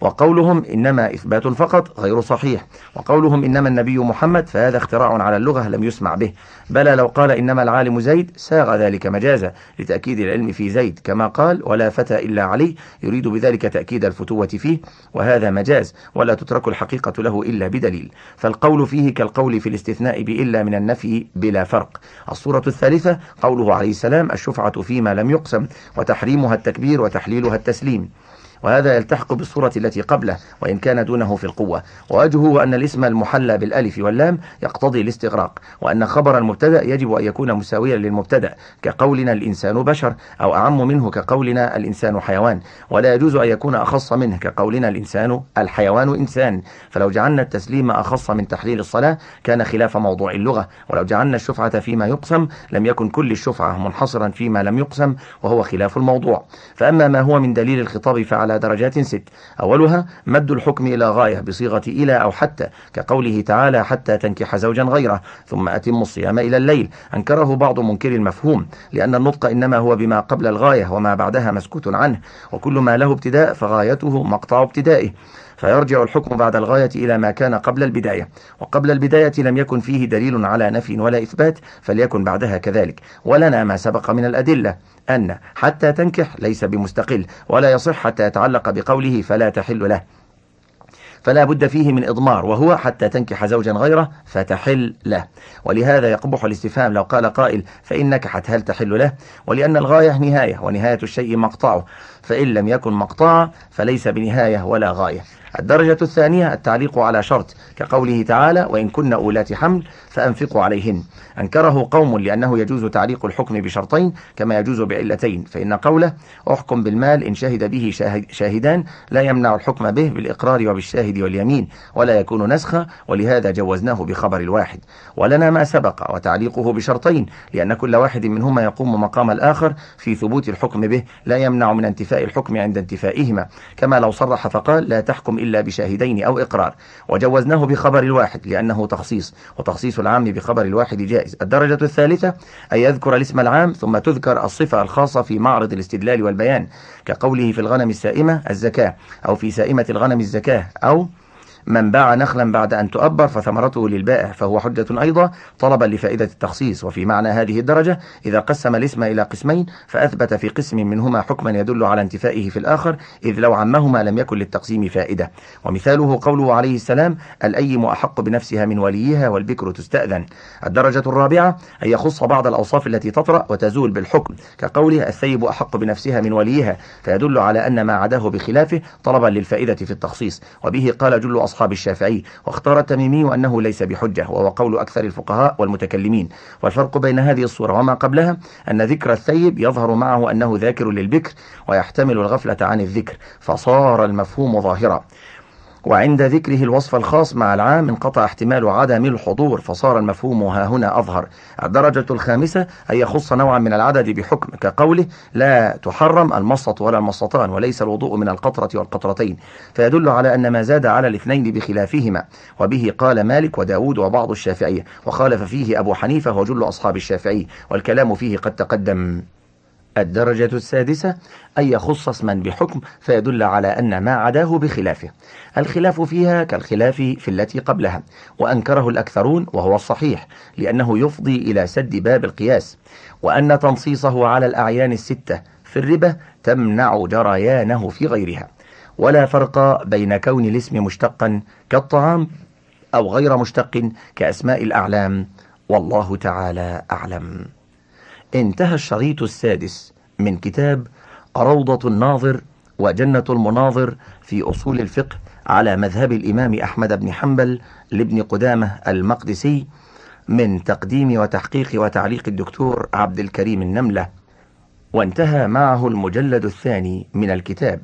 وقولهم إنما إثبات فقط غير صحيح. وقولهم إنما النبي محمد فهذا اختراع على اللغة لم يسمع به. بلى لو قال إنما العالم زيد ساغ ذلك مجازا لتأكيد العلم في زيد. كما قال ولا فتى إلا علي يريد بذلك تأكيد الفتوة فيه. وهذا مجاز ولا تترك الحقيقة له إلا بدليل. فالقول فيه كالقول في الاستثناء بإلا من النفي بلا فرق. الصورة الثالثة قوله عليه السلام الشفعة فيما لم يقسم وتحريمها التكبير وتحليلها التسليم. وهذا يلتحق بالصورة التي قبله وإن كان دونه في القوة. ووجهه أن الاسم المحلى بالألف واللام يقتضي الاستغراق وأن خبر المبتدأ يجب أن يكون مساويا للمبتدأ كقولنا الإنسان بشر أو أعم منه كقولنا الإنسان حيوان. ولا يجوز أن يكون أخص منه كقولنا الإنسان الحيوان إنسان. فلو جعلنا التسليم أخص من تحليل الصلاة كان خلاف موضوع اللغة. ولو جعلنا الشفعة فيما يقسم لم يكن كل الشفعة منحصرا فيما لم يقسم وهو خلاف الموضوع. فأما ما هو من دليل الخطاب فعلى على درجات ست. أولها مد الحكم إلى غاية بصيغة إلى أو حتى كقوله تعالى حتى تنكح زوجا غيره ثم أتم الصيام إلى الليل. أنكره بعض منكر المفهوم لأن النطق إنما هو بما قبل الغاية وما بعدها مسكوت عنه وكل ما له ابتداء فغايته مقطع ابتدائه. فيرجع الحكم بعد الغاية إلى ما كان قبل البداية. وقبل البداية لم يكن فيه دليل على نفي ولا إثبات فليكن بعدها كذلك. ولنا ما سبق من الأدلة أن حتى تنكح ليس بمستقل ولا يصح حتى يتعلق بقوله فلا تحل له. فلا بد فيه من إضمار وهو حتى تنكح زوجا غيره فتحل له. ولهذا يقبح الاستفهام لو قال قائل فإن نكحت هل تحل له؟ ولأن الغاية نهاية ونهاية الشيء مقطعه. فإن لم يكن مقطعا فليس بنهاية ولا غاية. الدرجة الثانية التعليق على شرط كقوله تعالى وإن كن أولات حمل فأنفقوا عليهن. أنكره قوم لأنه يجوز تعليق الحكم بشرطين كما يجوز بعلتين فإن قوله أحكم بالمال إن شهد به شاهدان لا يمنع الحكم به بالإقرار وبالشاهد واليمين ولا يكون نسخا ولهذا جوزناه بخبر الواحد. ولنا ما سبق وتعليقه بشرطين لأن كل واحد منهما يقوم مقام الآخر في ثبوت الحكم به لا يمنع من انتفاء الحكم عند انتفائهما. كما لو صرح فقال لا تحكم إلا بشاهدين أو إقرار. وجوزناه بخبر الواحد لأنه تخصيص وتخصيص العام بخبر الواحد جائز. الدرجة الثالثة أن يذكر الاسم العام ثم تذكر الصفة الخاصة في معرض الاستدلال والبيان كقوله في الغنم السائمة الزكاة أو في سائمة الغنم الزكاة أو من باع نخلا بعد أن تؤبر فثمرته للبائع فهو حجة أيضا طلبا لفائدة التخصيص. وفي معنى هذه الدرجة إذا قسم الاسم إلى قسمين فأثبت في قسم منهما حكما يدل على انتفائه في الآخر إذ لو عمهما لم يكن للتقسيم فائدة. ومثاله قوله عليه السلام الأيم أحق بنفسها من وليها والبكر تستأذن. الدرجة الرابعة أن يخص بعض الأوصاف التي تطرأ وتزول بالحكم. كقوله الثيب أحق بنفسها من وليها فيدل على أن ما عداه بخلافه طلبا للفائدة في التخصيص. وبه قال جل أصحاب الشافعي واختار التميمي أنه ليس بحجة وهو قول أكثر الفقهاء والمتكلمين. والفرق بين هذه الصورة وما قبلها أن ذكر الثيب يظهر معه أنه ذاكر للبكر ويحتمل الغفلة عن الذكر فصار المفهوم ظاهرا. وعند ذكره الوصف الخاص مع العام انقطع احتمال عدم الحضور فصار المفهوم ها هنا أظهر. الدرجة الخامسة أن يخص نوعا من العدد بحكم كقوله لا تحرم المصة ولا المصتان وليس الوضوء من القطرة والقطرتين فيدل على أن ما زاد على الاثنين بخلافهما. وبه قال مالك وداود وبعض الشافعية. وخالف فيه أبو حنيفة وجل أصحاب الشافعي والكلام فيه قد تقدم. الدرجة السادسة أن يخص اسما بحكم فيدل على أن ما عداه بخلافه. الخلاف فيها كالخلاف في التي قبلها وأنكره الأكثرون وهو الصحيح لأنه يفضي إلى سد باب القياس وأن تنصيصه على الأعيان الستة في الربا تمنع جريانه في غيرها. ولا فرق بين كون الاسم مشتقا كالطعام أو غير مشتق كأسماء الأعلام والله تعالى أعلم. انتهى الشريط السادس من كتاب روضة الناظر وجنة المناظر في أصول الفقه على مذهب الإمام أحمد بن حنبل لابن قدامة المقدسي من تقديم وتحقيق وتعليق الدكتور عبد الكريم النملة. وانتهى معه المجلد الثاني من الكتاب